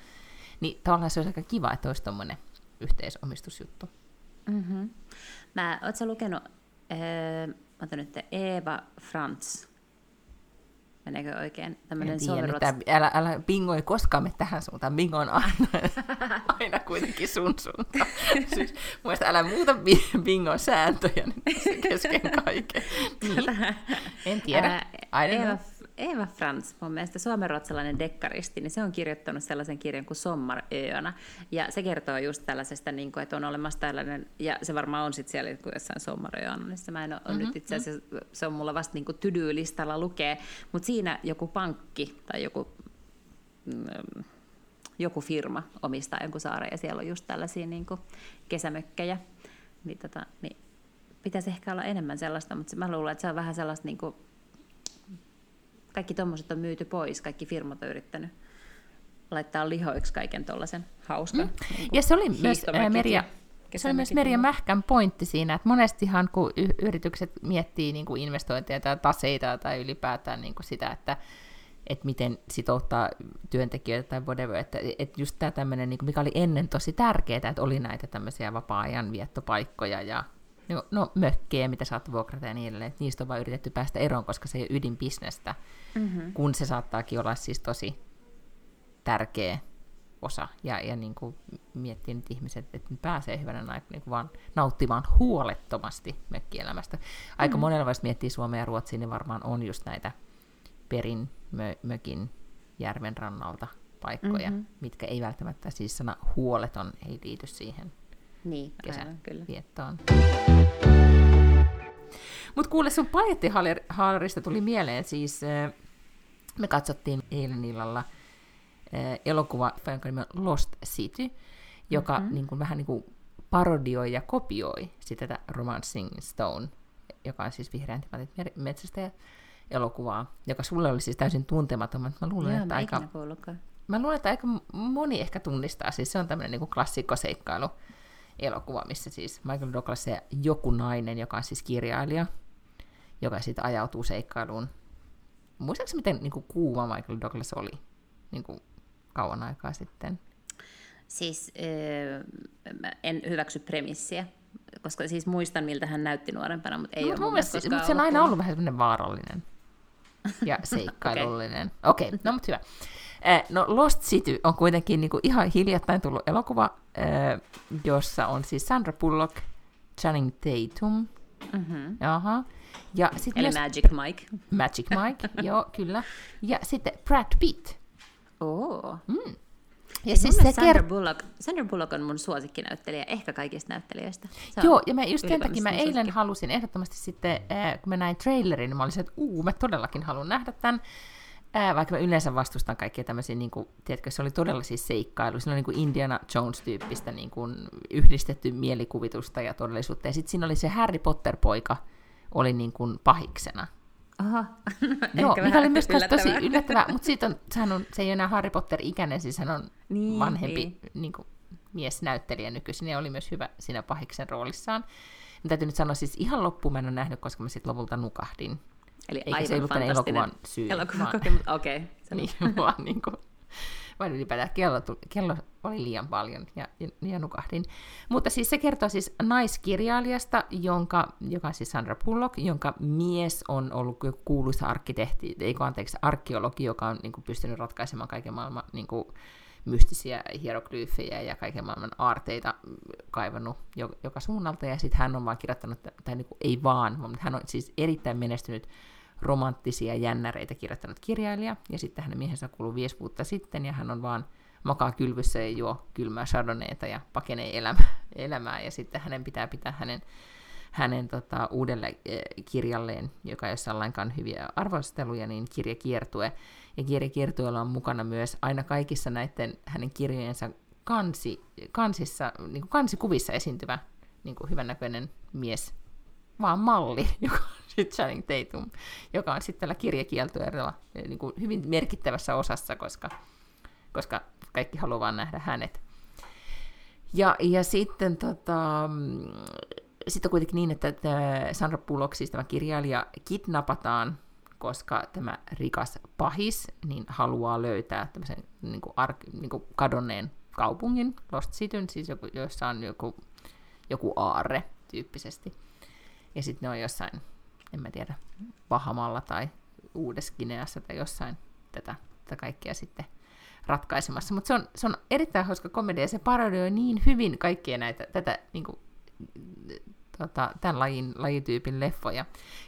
Niin tavallaan se olisi aika kiva, että olisi tuommoinen yhteisomistusjuttu. Mm-hmm. Mä, oot sä lukenut, äh, otan nyt Eva Franz, meneekö oikein, En tämmöinen tää- älä, älä bingo ei koskaan mene tähän suuntaan. Bingo on aina, (laughs) aina kuitenkin sun suuntaan. Siis, mun mielestä älä muuta bi- bingon sääntöjä tässä kesken kaiken. (laughs) Niin. En tiedä. Ää, I don't Eva, know. Eva Franz, mun mielestä suomenruotsalainen dekkaristi, niin se on kirjoittanut sellaisen kirjan kuin Sommaröönä. Ja se kertoo just tällaisesta, niin kuin, että on olemassa tällainen, ja se varmaan on sitten siellä kun jossain Sommaröönä, mä en ole mm-hmm. nyt itse asiassa, se on mulla vasta niin kuin to-do-listalla lukee, mutta siinä joku pankki tai joku mm, joku firma omistaa jonkun saaren ja siellä on just tällaisia niin kuin kesämökkejä, niin, tota, niin pitäisi ehkä olla enemmän sellaista, mutta se- mä luulen, että se on vähän sellaista, niin kuin, kaikki tuommoiset on myyty pois, kaikki firmat on yrittänyt laittaa lihoiksi kaiken tuollaisen hauskan. Mm. Niin Ja se oli myös ää, Merja, ja se oli myös Merja ja- Mähkän pointti siinä, että monestihan kun y- yritykset miettii niin kuin investointeja tai taseita tai ylipäätään niin kuin sitä, että että miten sitouttaa työntekijöitä tai whatever, että, että just tämä tämmöinen, niin mikä oli ennen tosi tärkeää, että oli näitä tämmöisiä vapaa-ajan viettopaikkoja ja no, no mökkejä, mitä saat vuokrata ja niin edelleen, että niistä on vaan yritetty päästä eroon, koska se ei ole ydinbisnestä, Mhm. kun se saattaakin olla siis tosi tärkeä osa. Ja, ja niin kuin miettii nyt ihmiset, että ne pääsee hyvänä aikana niin vaan nauttimaan huolettomasti mökkielämästä. Aika mm. monella voisi miettiä Suomea ja Ruotsia, niin varmaan on just näitä perin mö, mökin järven rannalta paikkoja, Mhm. mm-hmm. mitkä ei välttämättä siis sana huoleton ei liity siihen Niin, kesän aivan, kyllä. viettoon. Mutta kuule, sun palettihaarista tuli mieleen siis, äh, Me katsottiin eilen illalla äh, elokuva, jonka nimi on Lost City, joka mm-hmm. niin kuin, vähän niin kuin parodioi ja kopioi sitä Romancing Stone, joka on siis vihreän timantit metsästä elokuvaa, joka sulle oli siis täysin tuntematon, mutta mä luulen, Joo, että mä aika, mä luulen, että aika moni ehkä tunnistaa. Siis se on tämmöinen niin klassikkoseikkailu elokuva, missä siis Michael Douglas ja joku nainen, joka on siis kirjailija, joka sitten ajautuu seikkailuun. Muistaakseni, miten niin kuin kuuma Michael Douglas oli niin kuin kauan aikaa sitten? Siis äh, en hyväksy premissiä, koska siis muistan, miltä hän näytti nuorempana, mutta ei no, ole mun mielestä, mielestä mutta se on aina ollut vähän semmoinen vaarallinen ja (laughs) seikkailullinen. Okei, okay. no mutta hyvä. Eh, No Lost City on kuitenkin niinku ihan hiljattain tullut elokuva, eh, jossa on siis Sandra Bullock, Channing Tatum, Mhm. Jaha. Ja sitten Eli myös Magic Mike. Magic Mike, (laughs) joo, kyllä. Ja sitten Brad Pitt. Oo. Mm. Ja Siis siis se Sandra, kert- Bullock, Sandra Bullock on mun suosikkinäyttelijä, ehkä kaikista näyttelijöistä. Se Joo, ja mä just sen takia mä eilen suosikki. halusin ehdottomasti sitten, äh, kun mä näin trailerin, niin mä olisin, että uu, mä todellakin haluan nähdä tämän. Äh, vaikka mä yleensä vastustan kaikkia tämmöisiä, niin kuin, tiedätkö, se oli todella siis seikkailu. Siinä oli niin kuin Indiana Jones-tyyppistä niin kuin yhdistetty mielikuvitusta ja todellisuutta. Ja sitten siinä oli se Harry Potter-poika, oli niin kuin pahiksena. Aha. (laughs) Joo, mikä oli myös tosi yllättävää. yllättävää, mutta siitä on, sehän on, se ei ole enää Harry Potter-ikäinen, siis hän on Niin, vanhempi niin. niin kuin, miesnäyttelijä nykyisin, ja oli myös hyvä siinä pahiksen roolissaan. Mä täytyy nyt sanoa, siis ihan loppuun mä en ole nähnyt, koska mä sitten lopulta nukahdin. Eli Eikä aivan se ollut elokuvan syy, Elokuvakokemus. Okei. (laughs) Okay. Niin, vaan niin kuin, vaan ylipäätään kello, tuli, kello oli liian paljon ja, ja, ja nukahdin. Mutta siis se kertoo siis naiskirjailijasta, jonka, joka on siis Sandra Bullock, jonka mies on ollut kuuluisa arkkitehti, eikö anteeksi, arkeologi, joka on niin kuin, pystynyt ratkaisemaan kaiken maailman niin kuin, mystisiä hieroglyyfejä ja kaiken maailman aarteita kaivannut jo, joka suunnalta, ja sitten hän on vaan kirjoittanut, tai niin kuin, ei vaan, mutta hän on siis erittäin menestynyt romanttisia jännäreitä kirjoittanut kirjailija, ja sitten hänen miehensä kuuluu viisi vuotta sitten, ja hän on vaan makaa kylvyssä ja juo kylmää chardonnayta ja pakenee elämä, elämää, ja sitten hänen pitää pitää hänen, hänen tota, uudelle eh, kirjalleen, joka ei ole lainkaan hyviä arvosteluja, niin kirjakiertue. Ja kirjakiertueella on mukana myös aina kaikissa näiden hänen kirjojensa kansi, kansissa, niin kuin kansikuvissa esiintyvä niin kuin hyvännäköinen mies, vaan malli, (laughs) joka on sitten Channing Tatum, joka on sitten tällä kirjakieltoerilla niin kuin hyvin merkittävässä osassa, koska, koska kaikki haluaa vaan nähdä hänet. Ja, ja sitten tota, sitten kuitenkin niin, että Sandra Bullock, siis tämä kirjailija, kidnapataan, koska tämä rikas pahis niin haluaa löytää tämmöisen niin kuin ark, niin kuin kadonneen kaupungin, Lost Cityn, siis joku, jossa on joku, joku aarre tyyppisesti. Ja sitten ne on jossain, en mä tiedä, Bahamalla tai Uudessa-Gineassa tai jossain tätä, tätä kaikkea sitten ratkaisemassa. Mutta se on, se on erittäin hauska komedia ja se parodioi niin hyvin kaikkia näitä, tätä niin kuin, tota, tämän lajin, lajityypin leffoja.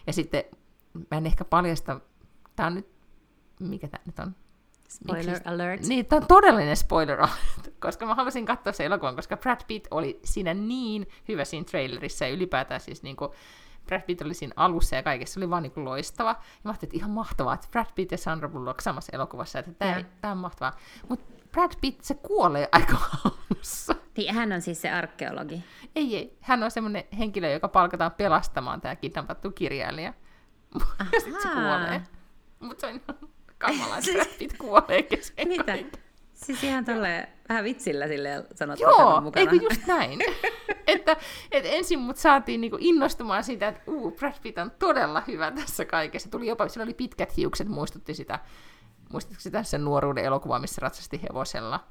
Ja sitten mä en ehkä paljasta, tää on nyt, mikä tämä nyt on? Spoiler Miksi- alert. Niin, tämä on todellinen spoiler alert, (laughs) koska mä halusin katsoa se elokuvan, koska Brad Pitt oli siinä niin hyvä siinä trailerissa ja ylipäätään siis niinku Brad Pitt oli siinä alussa ja kaikessa, se oli vaan niinku loistava. Ja mä ajattelin, että ihan mahtavaa, että Brad Pitt ja Sandra Bullock samassa elokuvassa, että tämä, Joo. tämä on mahtavaa. Mutta Brad Pitt, se kuolee (laughs) aika alussa. Niin, hän on siis se arkeologi. Ei, ei. Hän on semmoinen henkilö, joka palkataan pelastamaan tämä kidnappattu kirjailija. (laughs) Sitten se kuolee. Mutta se on ihan kamalaa, että Brad Pitt kuolee kesken Mitä? kaiken. Siis ihan tolle vähän vitsillä sille sanot, Joo, mukana. eikö just näin? (laughs) että, että ensin mut saatiin niinku innostumaan siitä, että uu, Brad Pitt on todella hyvä tässä kaikessa. Tuli jopa, sillä oli pitkät hiukset, muistutti sitä, muistatko sitä sen nuoruuden elokuvaa, missä ratsasti hevosella.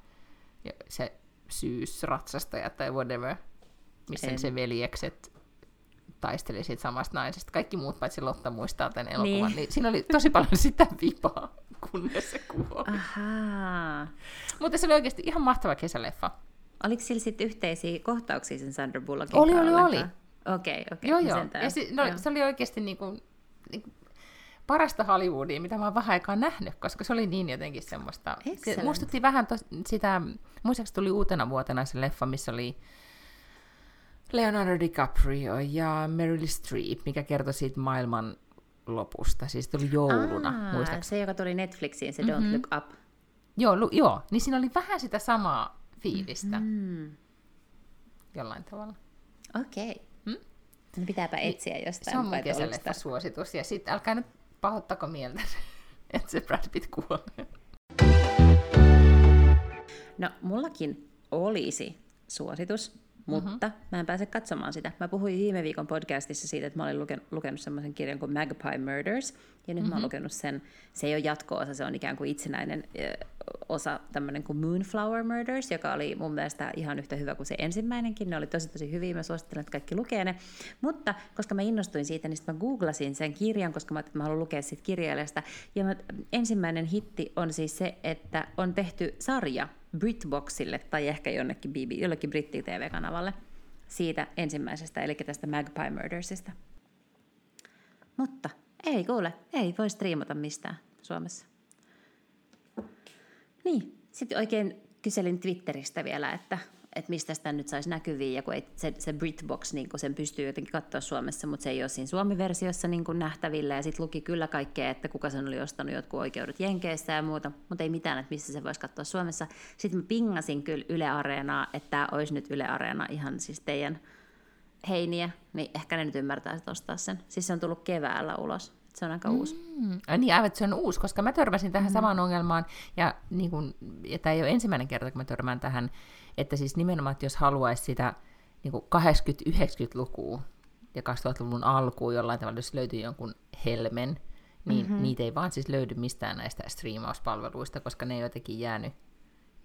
Ja se syysratsastaja tai whatever, missä En. se veljekset taisteli siitä samasta naisesta. Kaikki muut paitsi Lotta muistaa tämän elokuvan. Niin. Niin. siinä oli tosi paljon (laughs) sitä vipaa, kunnes se kuoli. Ahaa. Mutta se oli oikeasti ihan mahtava kesäleffa. Oliko sillä sitten yhteisiä kohtauksia sen Sandra Bullockin Oli, oli, ollenkaan? Okei, okei. Joo, no joo. sentään. Ja si- no, Joo. se oli oikeasti niin kuin, niin kuin parasta Hollywoodia, mitä mä oon vähän aikaa nähnyt, koska se oli niin jotenkin semmoista. Se Excellent. muistutti vähän tos, sitä, muistaakseni tuli uutena vuotena se leffa, missä oli Leonardo DiCaprio ja Meryl Streep, mikä kertoi siitä maailman lopusta, siis tuli jouluna, Aa, muistaakseni. Se, joka tuli Netflixiin, se mm-hmm. Don't Look Up. Joo, lu, joo, niin siinä oli vähän sitä samaa fiilistä Mm. jollain tavalla. Okei. Okay. Hmm? No pitääpä etsiä jostain. Se on mun kesäleffa suositus. Ja sitten älkää nyt pahoittako mieltä, (laughs) että se Brad Pitt kuolee. No, mullakin olisi suositus, mutta mm-hmm. mä en pääse katsomaan sitä. Mä puhuin viime viikon podcastissa siitä, että mä olin lukenut, lukenut semmoisen kirjan kuin Magpie Murders, ja nyt mm-hmm. mä oon lukenut sen, se ei ole jatko-osa, se on ikään kuin itsenäinen ö, osa, tämmöinen kuin Moonflower Murders, joka oli mun mielestä ihan yhtä hyvä kuin se ensimmäinenkin. Ne oli tosi tosi hyviä, mä suosittelen, että kaikki lukee ne. Mutta koska mä innostuin siitä, niin sitten mä googlasin sen kirjan, koska mä, mä haluan lukea siitä kirjailijasta. Ja mä, ensimmäinen hitti on siis se, että on tehty sarja BritBoxille tai ehkä jonnekin BB, jollekin britti-tv-kanavalle siitä ensimmäisestä, eli tästä Magpie Murdersista. Mutta ei kuule, ei voi striimata mistään Suomessa. Niin, sitten oikein kyselin Twitteristä vielä, että, että mistä sitä nyt saisi näkyviä, ja kun ei, se, se BritBox, niin sen pystyy jotenkin katsoa Suomessa, mutta se ei ole siinä Suomi-versiossa niin nähtävillä, ja sitten luki kyllä kaikkea, että kuka sen oli ostanut jotkut oikeudet Jenkeissä ja muuta, mutta ei mitään, että missä se voisi katsoa Suomessa. Sitten mä pingasin kyllä Yle Areenaa, että tämä olisi nyt Yle Areena ihan siis teidän heiniä, niin ehkä ne nyt ymmärtäisivät ostaa sen. Siis se on tullut keväällä ulos, se on aika uusi. Mm. Niin, aivan, se on uusi, koska mä törmäsin tähän mm. samaan ongelmaan, ja, niin kun, ja tämä ei ole ensimmäinen kerta, kun mä törmään tähän, että siis nimenomaan, että jos haluaisi sitä niin 80-90-lukua ja 2000-luvun alkuun jollain tavalla, jos löytyy jonkun helmen, niin mm-hmm. niitä ei vaan siis löydy mistään näistä striimauspalveluista, koska ne ei jotenkin jäänyt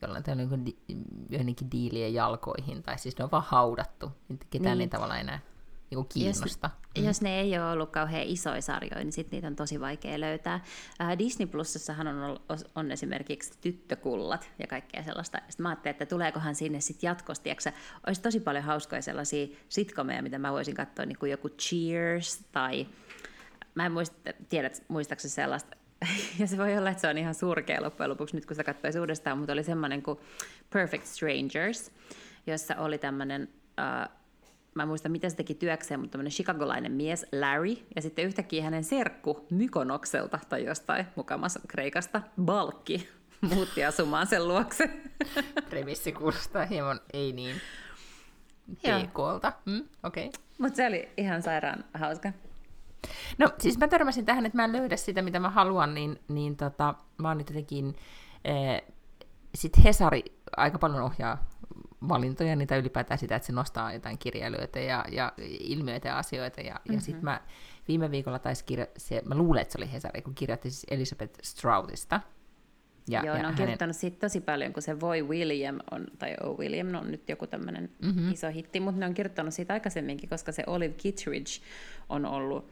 jollain tavalla niin di- joidenkin diilien jalkoihin, tai siis ne on vaan haudattu, niin ketään Niin. ei tavallaan enää niin kiinnosta. Jos, jos ne ei ole ollut kauhean isoja sarjoja, niin sitten niitä on tosi vaikea löytää. Äh, Disney Plusassahan on, on esimerkiksi tyttökullat ja kaikkea sellaista. Sitten mä ajattelin, että tuleekohan sinne sitten jatkosti. Tiiäksä, olisi tosi paljon hauskoja sellaisia sitcomeja, mitä mä voisin katsoa, niin kuin joku Cheers tai... Mä en muista, tiedä, muistaakseni sellaista. (laughs) Ja se voi olla, että se on ihan surkea loppujen lopuksi nyt, kun sitä katsoisi uudestaan, mutta oli semmoinen kuin Perfect Strangers, jossa oli tämmöinen... Äh, mä en muista mitä se teki työkseen, mutta tämmöinen chicagolainen mies, Larry, ja sitten yhtäkkiä hänen serkku Mykonokselta tai jostain mukamassa Kreikasta, Balkki, muutti (laughs) asumaan sen luokse. Premissi kuulostaa hieman ei niin. PKlta. Mm, Okei. Okay. mutta se oli ihan sairaan hauska. No siis mä törmäsin tähän, että mä en löydä sitä, mitä mä haluan, niin, niin tota, mä oon nyt jotenkin... Eh, Sitten Hesari aika paljon ohjaa valintoja, niitä ylipäätään sitä, että se nostaa jotain kirjailijoita ja, ja ilmiöitä ja asioita. Ja, mm-hmm. ja sitten mä viime viikolla taisi kirja, se, mä luulen, että se oli Hesari, kun kirjoitti siis Elizabeth Stroutista. Ja, Joo, ne on kirjoittanut siitä tosi paljon, kun se Voi William on, tai O. William on nyt joku tämmöinen mm-hmm. iso hitti, mutta ne on kirjoittanut siitä aikaisemminkin, koska se Olive Kittredge on ollut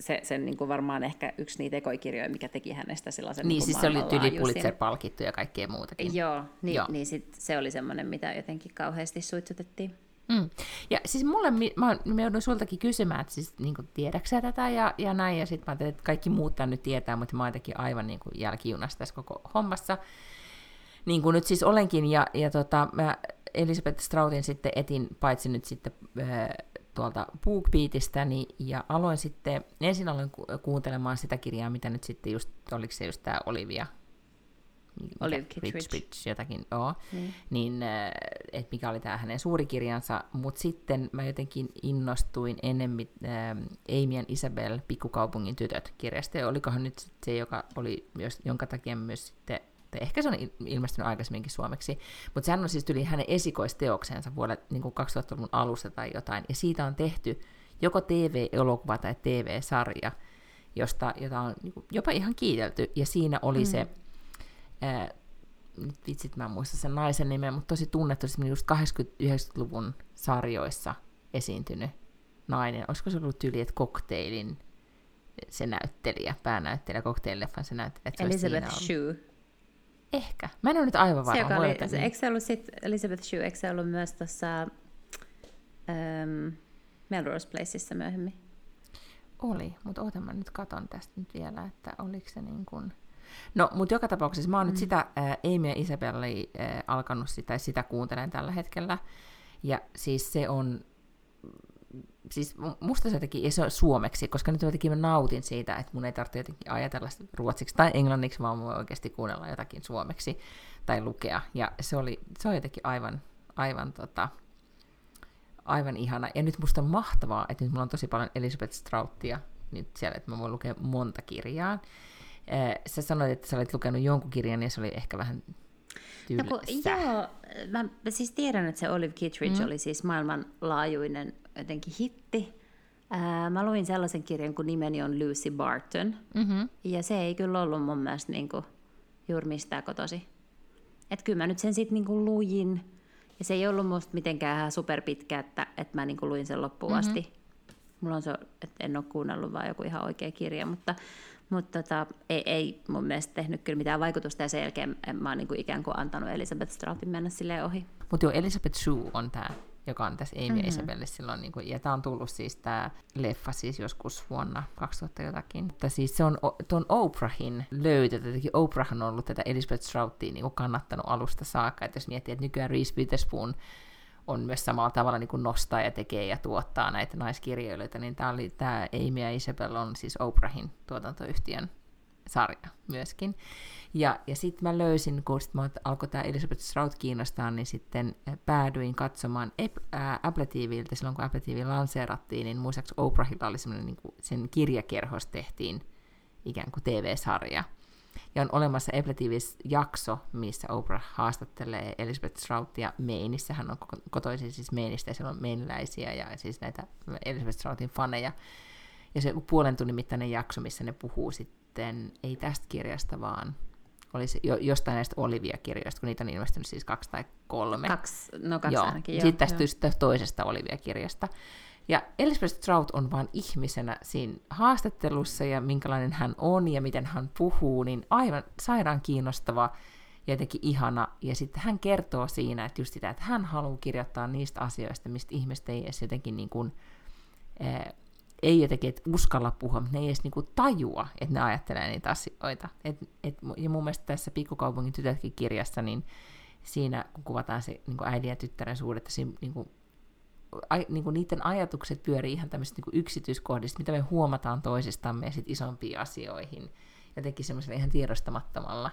se, sen niin kuin varmaan ehkä yksi niitä ekoikirjoja, mikä teki hänestä sellaisen Niin, niin siis se oli maailmanlaajuisen. Pulitzer-palkittu ja kaikkea muutakin. Joo, niin, Joo. niin sit se oli semmoinen, mitä jotenkin kauheasti suitsutettiin. Mm. Ja siis mulle, mä, mä joudun sultakin kysymään, että siis niin tiedäksä tätä ja, ja näin, ja sitten mä ajattelin, että kaikki muut tän nyt tietää, mutta mä jotenkin aivan niin kuin jälkijunassa tässä koko hommassa. Niin kuin nyt siis olenkin, ja, ja tota, mä Elisabeth Strautin sitten etin, paitsi nyt sitten äh, tuolta BookBeatista, niin, ja aloin sitten, ensin aloin ku- kuuntelemaan sitä kirjaa, mitä nyt sitten just, oliko se just tämä Olivia, Olive Rich, Kittredge. Rich, jotakin, joo, Niin. niin että mikä oli tämä hänen suuri kirjansa, mutta sitten mä jotenkin innostuin enemmän äh, Amien Isabel, Pikkukaupungin tytöt kirjasta, ja olikohan nyt se, joka oli, myös, jonka takia myös sitten, tai ehkä se on il- ilmestynyt aikaisemminkin suomeksi, mutta sehän on siis tuli hänen esikoisteoksensa vuodelle niin kuin 2000-luvun alussa tai jotain, ja siitä on tehty joko TV-elokuva tai TV-sarja, josta, jota on niin jopa ihan kiitelty, ja siinä oli mm. se, ää, nyt vitsit mä en muista sen naisen nimeä, mutta tosi tunnettu semmoinen just 80-90-luvun sarjoissa esiintynyt nainen. Olisiko se ollut tyyli, että kokteilin se näyttelijä, päänäyttelijä, kokteilileffan se näyttelijä. että se Elizabeth. Shue. Ehkä. Mä en ole nyt aivan Se, varma. joka voi oli, se, eikö se ollut sit Elizabeth Shue, eikö se ollut myös tuossa ähm, Melrose Placeissa myöhemmin? Oli, mutta ootan mä nyt katon tästä nyt vielä, että oliko se niin kuin... No, mutta joka tapauksessa mä oon mm. nyt sitä ää, Amy ja Isabelli ää, alkanut sitä, sitä kuuntelen tällä hetkellä. Ja siis se on siis musta se jotenkin, ja se on suomeksi, koska nyt jotenkin mä nautin siitä, että mun ei tarvitse jotenkin ajatella ruotsiksi tai englanniksi, vaan mun oikeasti kuunnella jotakin suomeksi tai lukea. Ja se, oli, se on jotenkin aivan, aivan, tota, aivan ihana. Ja nyt musta on mahtavaa, että nyt mulla on tosi paljon Elisabeth Strauttia nyt siellä, että mä voin lukea monta kirjaa. Sä sanoit, että sä olet lukenut jonkun kirjan ja se oli ehkä vähän tylsä. No, joo, mä, mä siis tiedän, että se Olive Kittredge mm. oli siis maailmanlaajuinen jotenkin hitti. Ää, mä luin sellaisen kirjan, kun nimeni on Lucy Barton. Mm-hmm. Ja se ei kyllä ollut mun mielestä niinku juuri mistään kotosi. Että kyllä mä nyt sen sitten niinku luin. Ja se ei ollut musta mitenkään superpitkä, että, että mä niinku luin sen loppuun mm-hmm. asti. Mulla on se, että en ole kuunnellut vaan joku ihan oikea kirja, mutta, mutta tota, ei, ei mun mielestä tehnyt kyllä mitään vaikutusta ja sen jälkeen mä oon niinku ikään kuin antanut Elisabeth Strautin mennä sille ohi. Mutta joo, Elisabeth Shue on tämä joka on tässä Amy mm-hmm. Isabelle silloin, niin kuin, ja tämä on tullut siis tämä leffa siis joskus vuonna 2000 jotakin. Mutta siis se on tuon Oprahin löytö, tietenkin Oprah on ollut tätä Elizabeth Stroutia niin kuin kannattanut alusta saakka, että jos miettii, että nykyään Reese Witherspoon on myös samalla tavalla niin kuin nostaa ja tekee ja tuottaa näitä naiskirjoilijoita, niin tämä, oli, tämä Amy ja Isabel on siis Oprahin tuotantoyhtiön sarja myöskin. Ja, ja sitten mä löysin, kun sit mä alkoi tämä Elizabeth Strout kiinnostaa, niin sitten päädyin katsomaan Apple TVltä, silloin kun Apple TV lanseerattiin, niin muistaakseni Oprahilla oli semmoinen, niin sen kirjakerhos tehtiin ikään kuin TV-sarja. Ja on olemassa Apple TV-jakso, missä Oprah haastattelee Elizabeth Stroutia Mainissä. Hän on kotoisin siis Mainista ja siellä on meiniläisiä ja siis näitä Elizabeth Stroutin faneja. Ja se puolen tunnin mittainen jakso, missä ne puhuu sitten, ei tästä kirjasta, vaan olisi jo, jostain näistä Olivia-kirjoista, kun niitä on ilmestynyt siis kaksi tai kolme. Kaksi, no kaksi joo. ainakin, joo. Sitten tästä joo. toisesta Olivia-kirjasta. Ja Elizabeth Strout on vain ihmisenä siinä haastattelussa ja minkälainen hän on ja miten hän puhuu, niin aivan sairaan kiinnostava ja jotenkin ihana. Ja sitten hän kertoo siinä, että just sitä, että hän haluaa kirjoittaa niistä asioista, mistä ihmiset ei edes jotenkin niin kuin, eh, ei jotenkin uskalla puhua, mutta ne ei edes niinku tajua, että ne ajattelee niitä asioita. Et, et, ja mun mielestä tässä Pikkukaupungin tytötkin kirjassa, niin siinä kun kuvataan se niin äidin ja tyttären suhdetta, siinä niin kuin, a, niin kuin niiden ajatukset pyörii ihan tämmöisistä niin yksityiskohdista, mitä me huomataan toisistamme ja sitten isompiin asioihin, jotenkin semmoisella ihan tiedostamattomalla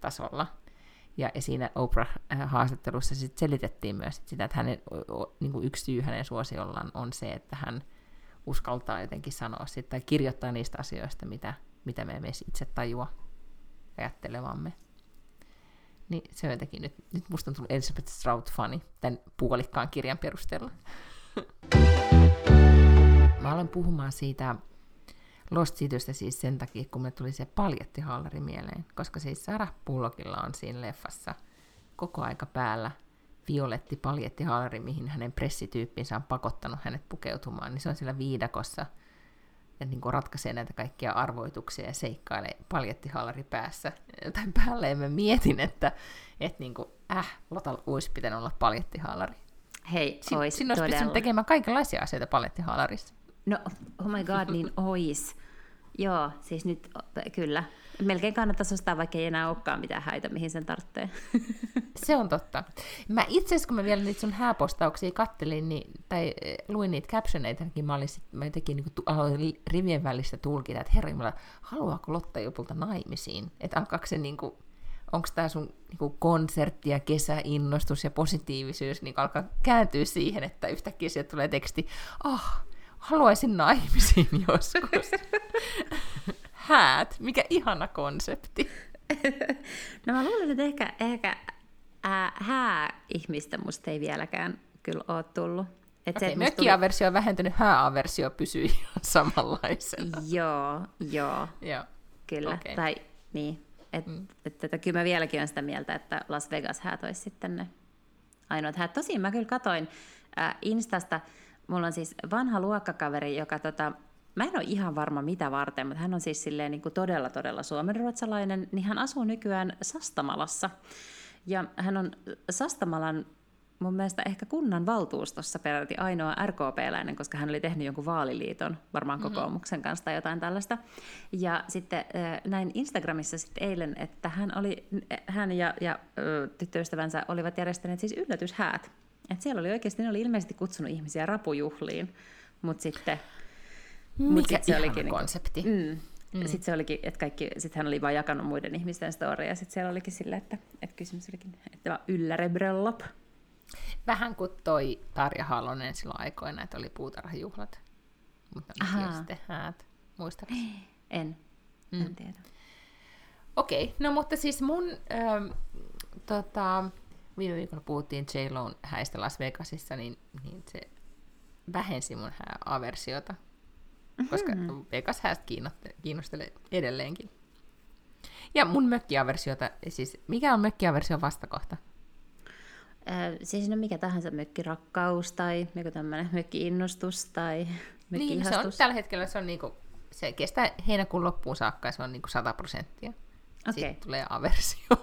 tasolla. Ja, siinä Oprah-haastattelussa sit selitettiin myös sitä, että hänen, niin kuin yksi syy hänen suosiollaan on se, että hän uskaltaa jotenkin sanoa sit, tai kirjoittaa niistä asioista, mitä, mitä me emme itse tajua ajattelevamme. Niin se on jotenkin nyt, nyt musta on tullut Elizabeth Strout-fani tämän puolikkaan kirjan perusteella. (laughs) Mä aloin puhumaan siitä Lost Citystä siis sen takia, kun me tuli se paljettihallari mieleen, koska siis Sarah Bullockilla on siinä leffassa koko aika päällä violetti paljettihaalari, mihin hänen pressityyppinsä on pakottanut hänet pukeutumaan, niin se on siellä viidakossa ja niin kuin ratkaisee näitä kaikkia arvoituksia ja seikkailee paljettihaalari päässä tai päälle. Ja mä mietin, että, että niin kuin, äh, Lotalla olisi pitänyt olla paljettihaalari. Hei, Sin, ois Sinne olisi pystynyt tekemään kaikenlaisia asioita paljettihaalarissa. No, oh my god, niin ois. Joo, siis nyt kyllä. Melkein kannattaisi ostaa, vaikka ei enää olekaan mitään häitä, mihin sen tarvitsee. (laughs) Se on totta. Mä itse asiassa, kun mä vielä niitä sun hääpostauksia kattelin, niin, tai eh, luin niitä captioneita, niin mä, olin sit, mä tekin niin aloin rivien välistä tulkita, että herra, haluaako Lotta jopulta naimisiin? Että alkaako se niin kuin, onko tämä sun niin konsertti ja kesäinnostus ja positiivisuus niin alkaa kääntyä siihen, että yhtäkkiä sieltä tulee teksti, ah, haluaisin naimisiin joskus. (laughs) Häät, mikä ihana konsepti. (laughs) no mä luulen, että ehkä, ehkä ää, hää-ihmistä musta ei vieläkään kyllä ole tullut. Et okay, mökkiaversio on vähentynyt, hääaversio pysyy (laughs) ihan samanlaisena. joo, joo, joo. kyllä. Okay. Tai niin, että mm. et, et, et, kyllä mä vieläkin olen sitä mieltä, että Las Vegas häät olisi sitten ne ainoat häät. Tosin mä kyllä katoin äh, Instasta, mulla on siis vanha luokkakaveri, joka tota, mä en ole ihan varma mitä varten, mutta hän on siis silleen niin kuin todella todella suomenruotsalainen, niin hän asuu nykyään Sastamalassa. Ja hän on Sastamalan mun mielestä ehkä kunnan valtuustossa peräti ainoa RKP-läinen, koska hän oli tehnyt jonkun vaaliliiton, varmaan mm-hmm. kokoomuksen kanssa tai jotain tällaista. Ja sitten näin Instagramissa sitten eilen, että hän, oli, hän ja, ja tyttöystävänsä olivat järjestäneet siis yllätyshäät Et siellä oli oikeasti, ne oli ilmeisesti kutsunut ihmisiä rapujuhliin, mutta sitten... Mikä mut sit se ihana olikin konsepti. Mm. Mm. Sitten se olikin, että kaikki, sit hän oli vaan jakanut muiden ihmisten storia, ja sitten siellä olikin sillä, että, että kysymys olikin, että yllärebröllop. Vähän kuin toi Tarja Halonen silloin aikoina, että oli puutarhajuhlat. Mutta oli sitten häät, muistaakseni. (gasps) En, Mm. en tiedä. Okei, no mutta siis mun, ähm, tota, viime viikolla puhuttiin j häistä Las Vegasissa, niin, niin se vähensi mun aversiota, koska Mhm. Vegas kiinnoste- kiinnostelee edelleenkin. Ja mun mökkiaversiota, siis mikä on mökkiaversion vastakohta? Äh, siis no mikä tahansa mökkirakkaus tai joku tämmöinen mökki-innostus tai Niin, se on, tällä hetkellä se on niinku, se kestää heinäkuun loppuun saakka ja se on niinku 100 prosenttia. Okei. Sitten tulee aversio (laughs)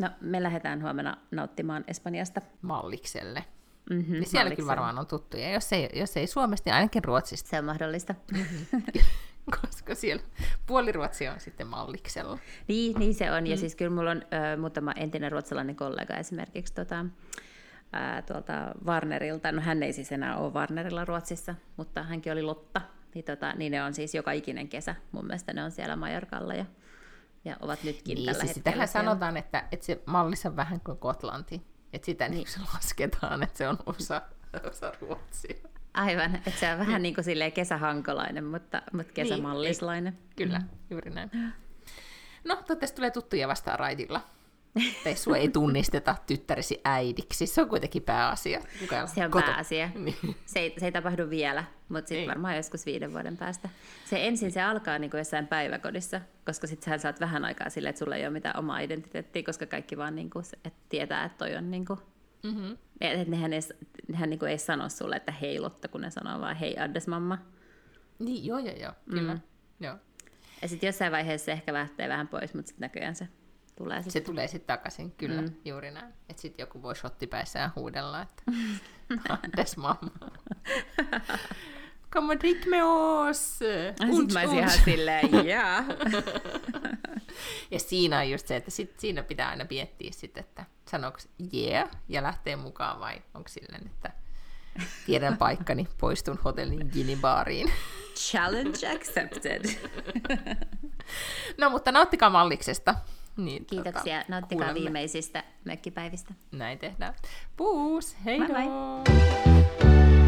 No, me lähdetään huomenna nauttimaan Espanjasta. mallikselle. Mm-hmm, Niin siellä kyllä varmaan on tuttuja. Jos ei, jos ei Suomesta, niin ainakin Ruotsista, Se on mahdollista. (laughs) koska siellä puoli Ruotsia on sitten malliksella. niin, niin se on. Ja siis kyllä mulla on ö, muutama entinen ruotsalainen kollega esimerkiksi tota, ää, tuolta Warnerilta. No hän ei siis enää ole Warnerilla Ruotsissa, mutta hänkin oli Lotta. Niin, tota, niin ne on siis joka ikinen kesä. Mun mielestä ne on siellä Majorkalla ja, ja ovat nytkin Niin, tällä siis hetkellä sitähän siellä. sanotaan, että, että se mallissa on vähän kuin Gotlanti. Että sitä niin. niin lasketaan, että se on osa, osa Ruotsia. Aivan, että se on vähän niin kuin silleen kesähankolainen, mutta, mutta kesämallislainen. Kyllä, juuri näin. No, toivottavasti tulee tuttuja vastaan raitilla. Tai sua ei tunnisteta tyttäresi äidiksi. Se on kuitenkin pääasia. Kuka Se on koto- pääasia. Niin. Se ei, se ei tapahdu vielä, mutta sitten varmaan joskus viiden vuoden päästä. Se ensin se alkaa niin kuin jossain päiväkodissa, koska sitten sä saat vähän aikaa sille, että sulla ei ole mitään omaa identiteettiä, koska kaikki vaan niin kuin, että tietää, että toi on niin kuin, Mm-hmm. että nehän ei, nehän niin kuin ei sano sulle, että hei Lotta, kun ne sanoo vaan hei Addes mamma. Niin, joo, joo, joo, kyllä. Mm. Joo. Ja sitten jossain vaiheessa se ehkä lähtee vähän pois, mutta sitten näköjään se tulee Se sitten. tulee sitten takaisin, kyllä, mm. juuri näin. Että sitten joku voi shottipäissään huudella, että (laughs) Andes mamma. Kom och drick med oss! Sitten mä olisin ihan silleen, jaa. (laughs) Ja siinä on just se, että sit, siinä pitää aina miettiä sitten, että sanooko yeah ja lähtee mukaan vai onko silleen, että tiedän paikkani, poistun hotellin ginibaariin. Challenge accepted. (laughs) No mutta nauttikaa malliksesta. Niin, Kiitoksia. tota, Nauttikaa kuulemme. viimeisistä mökkipäivistä. Näin tehdään. Puus, hei moi. doo!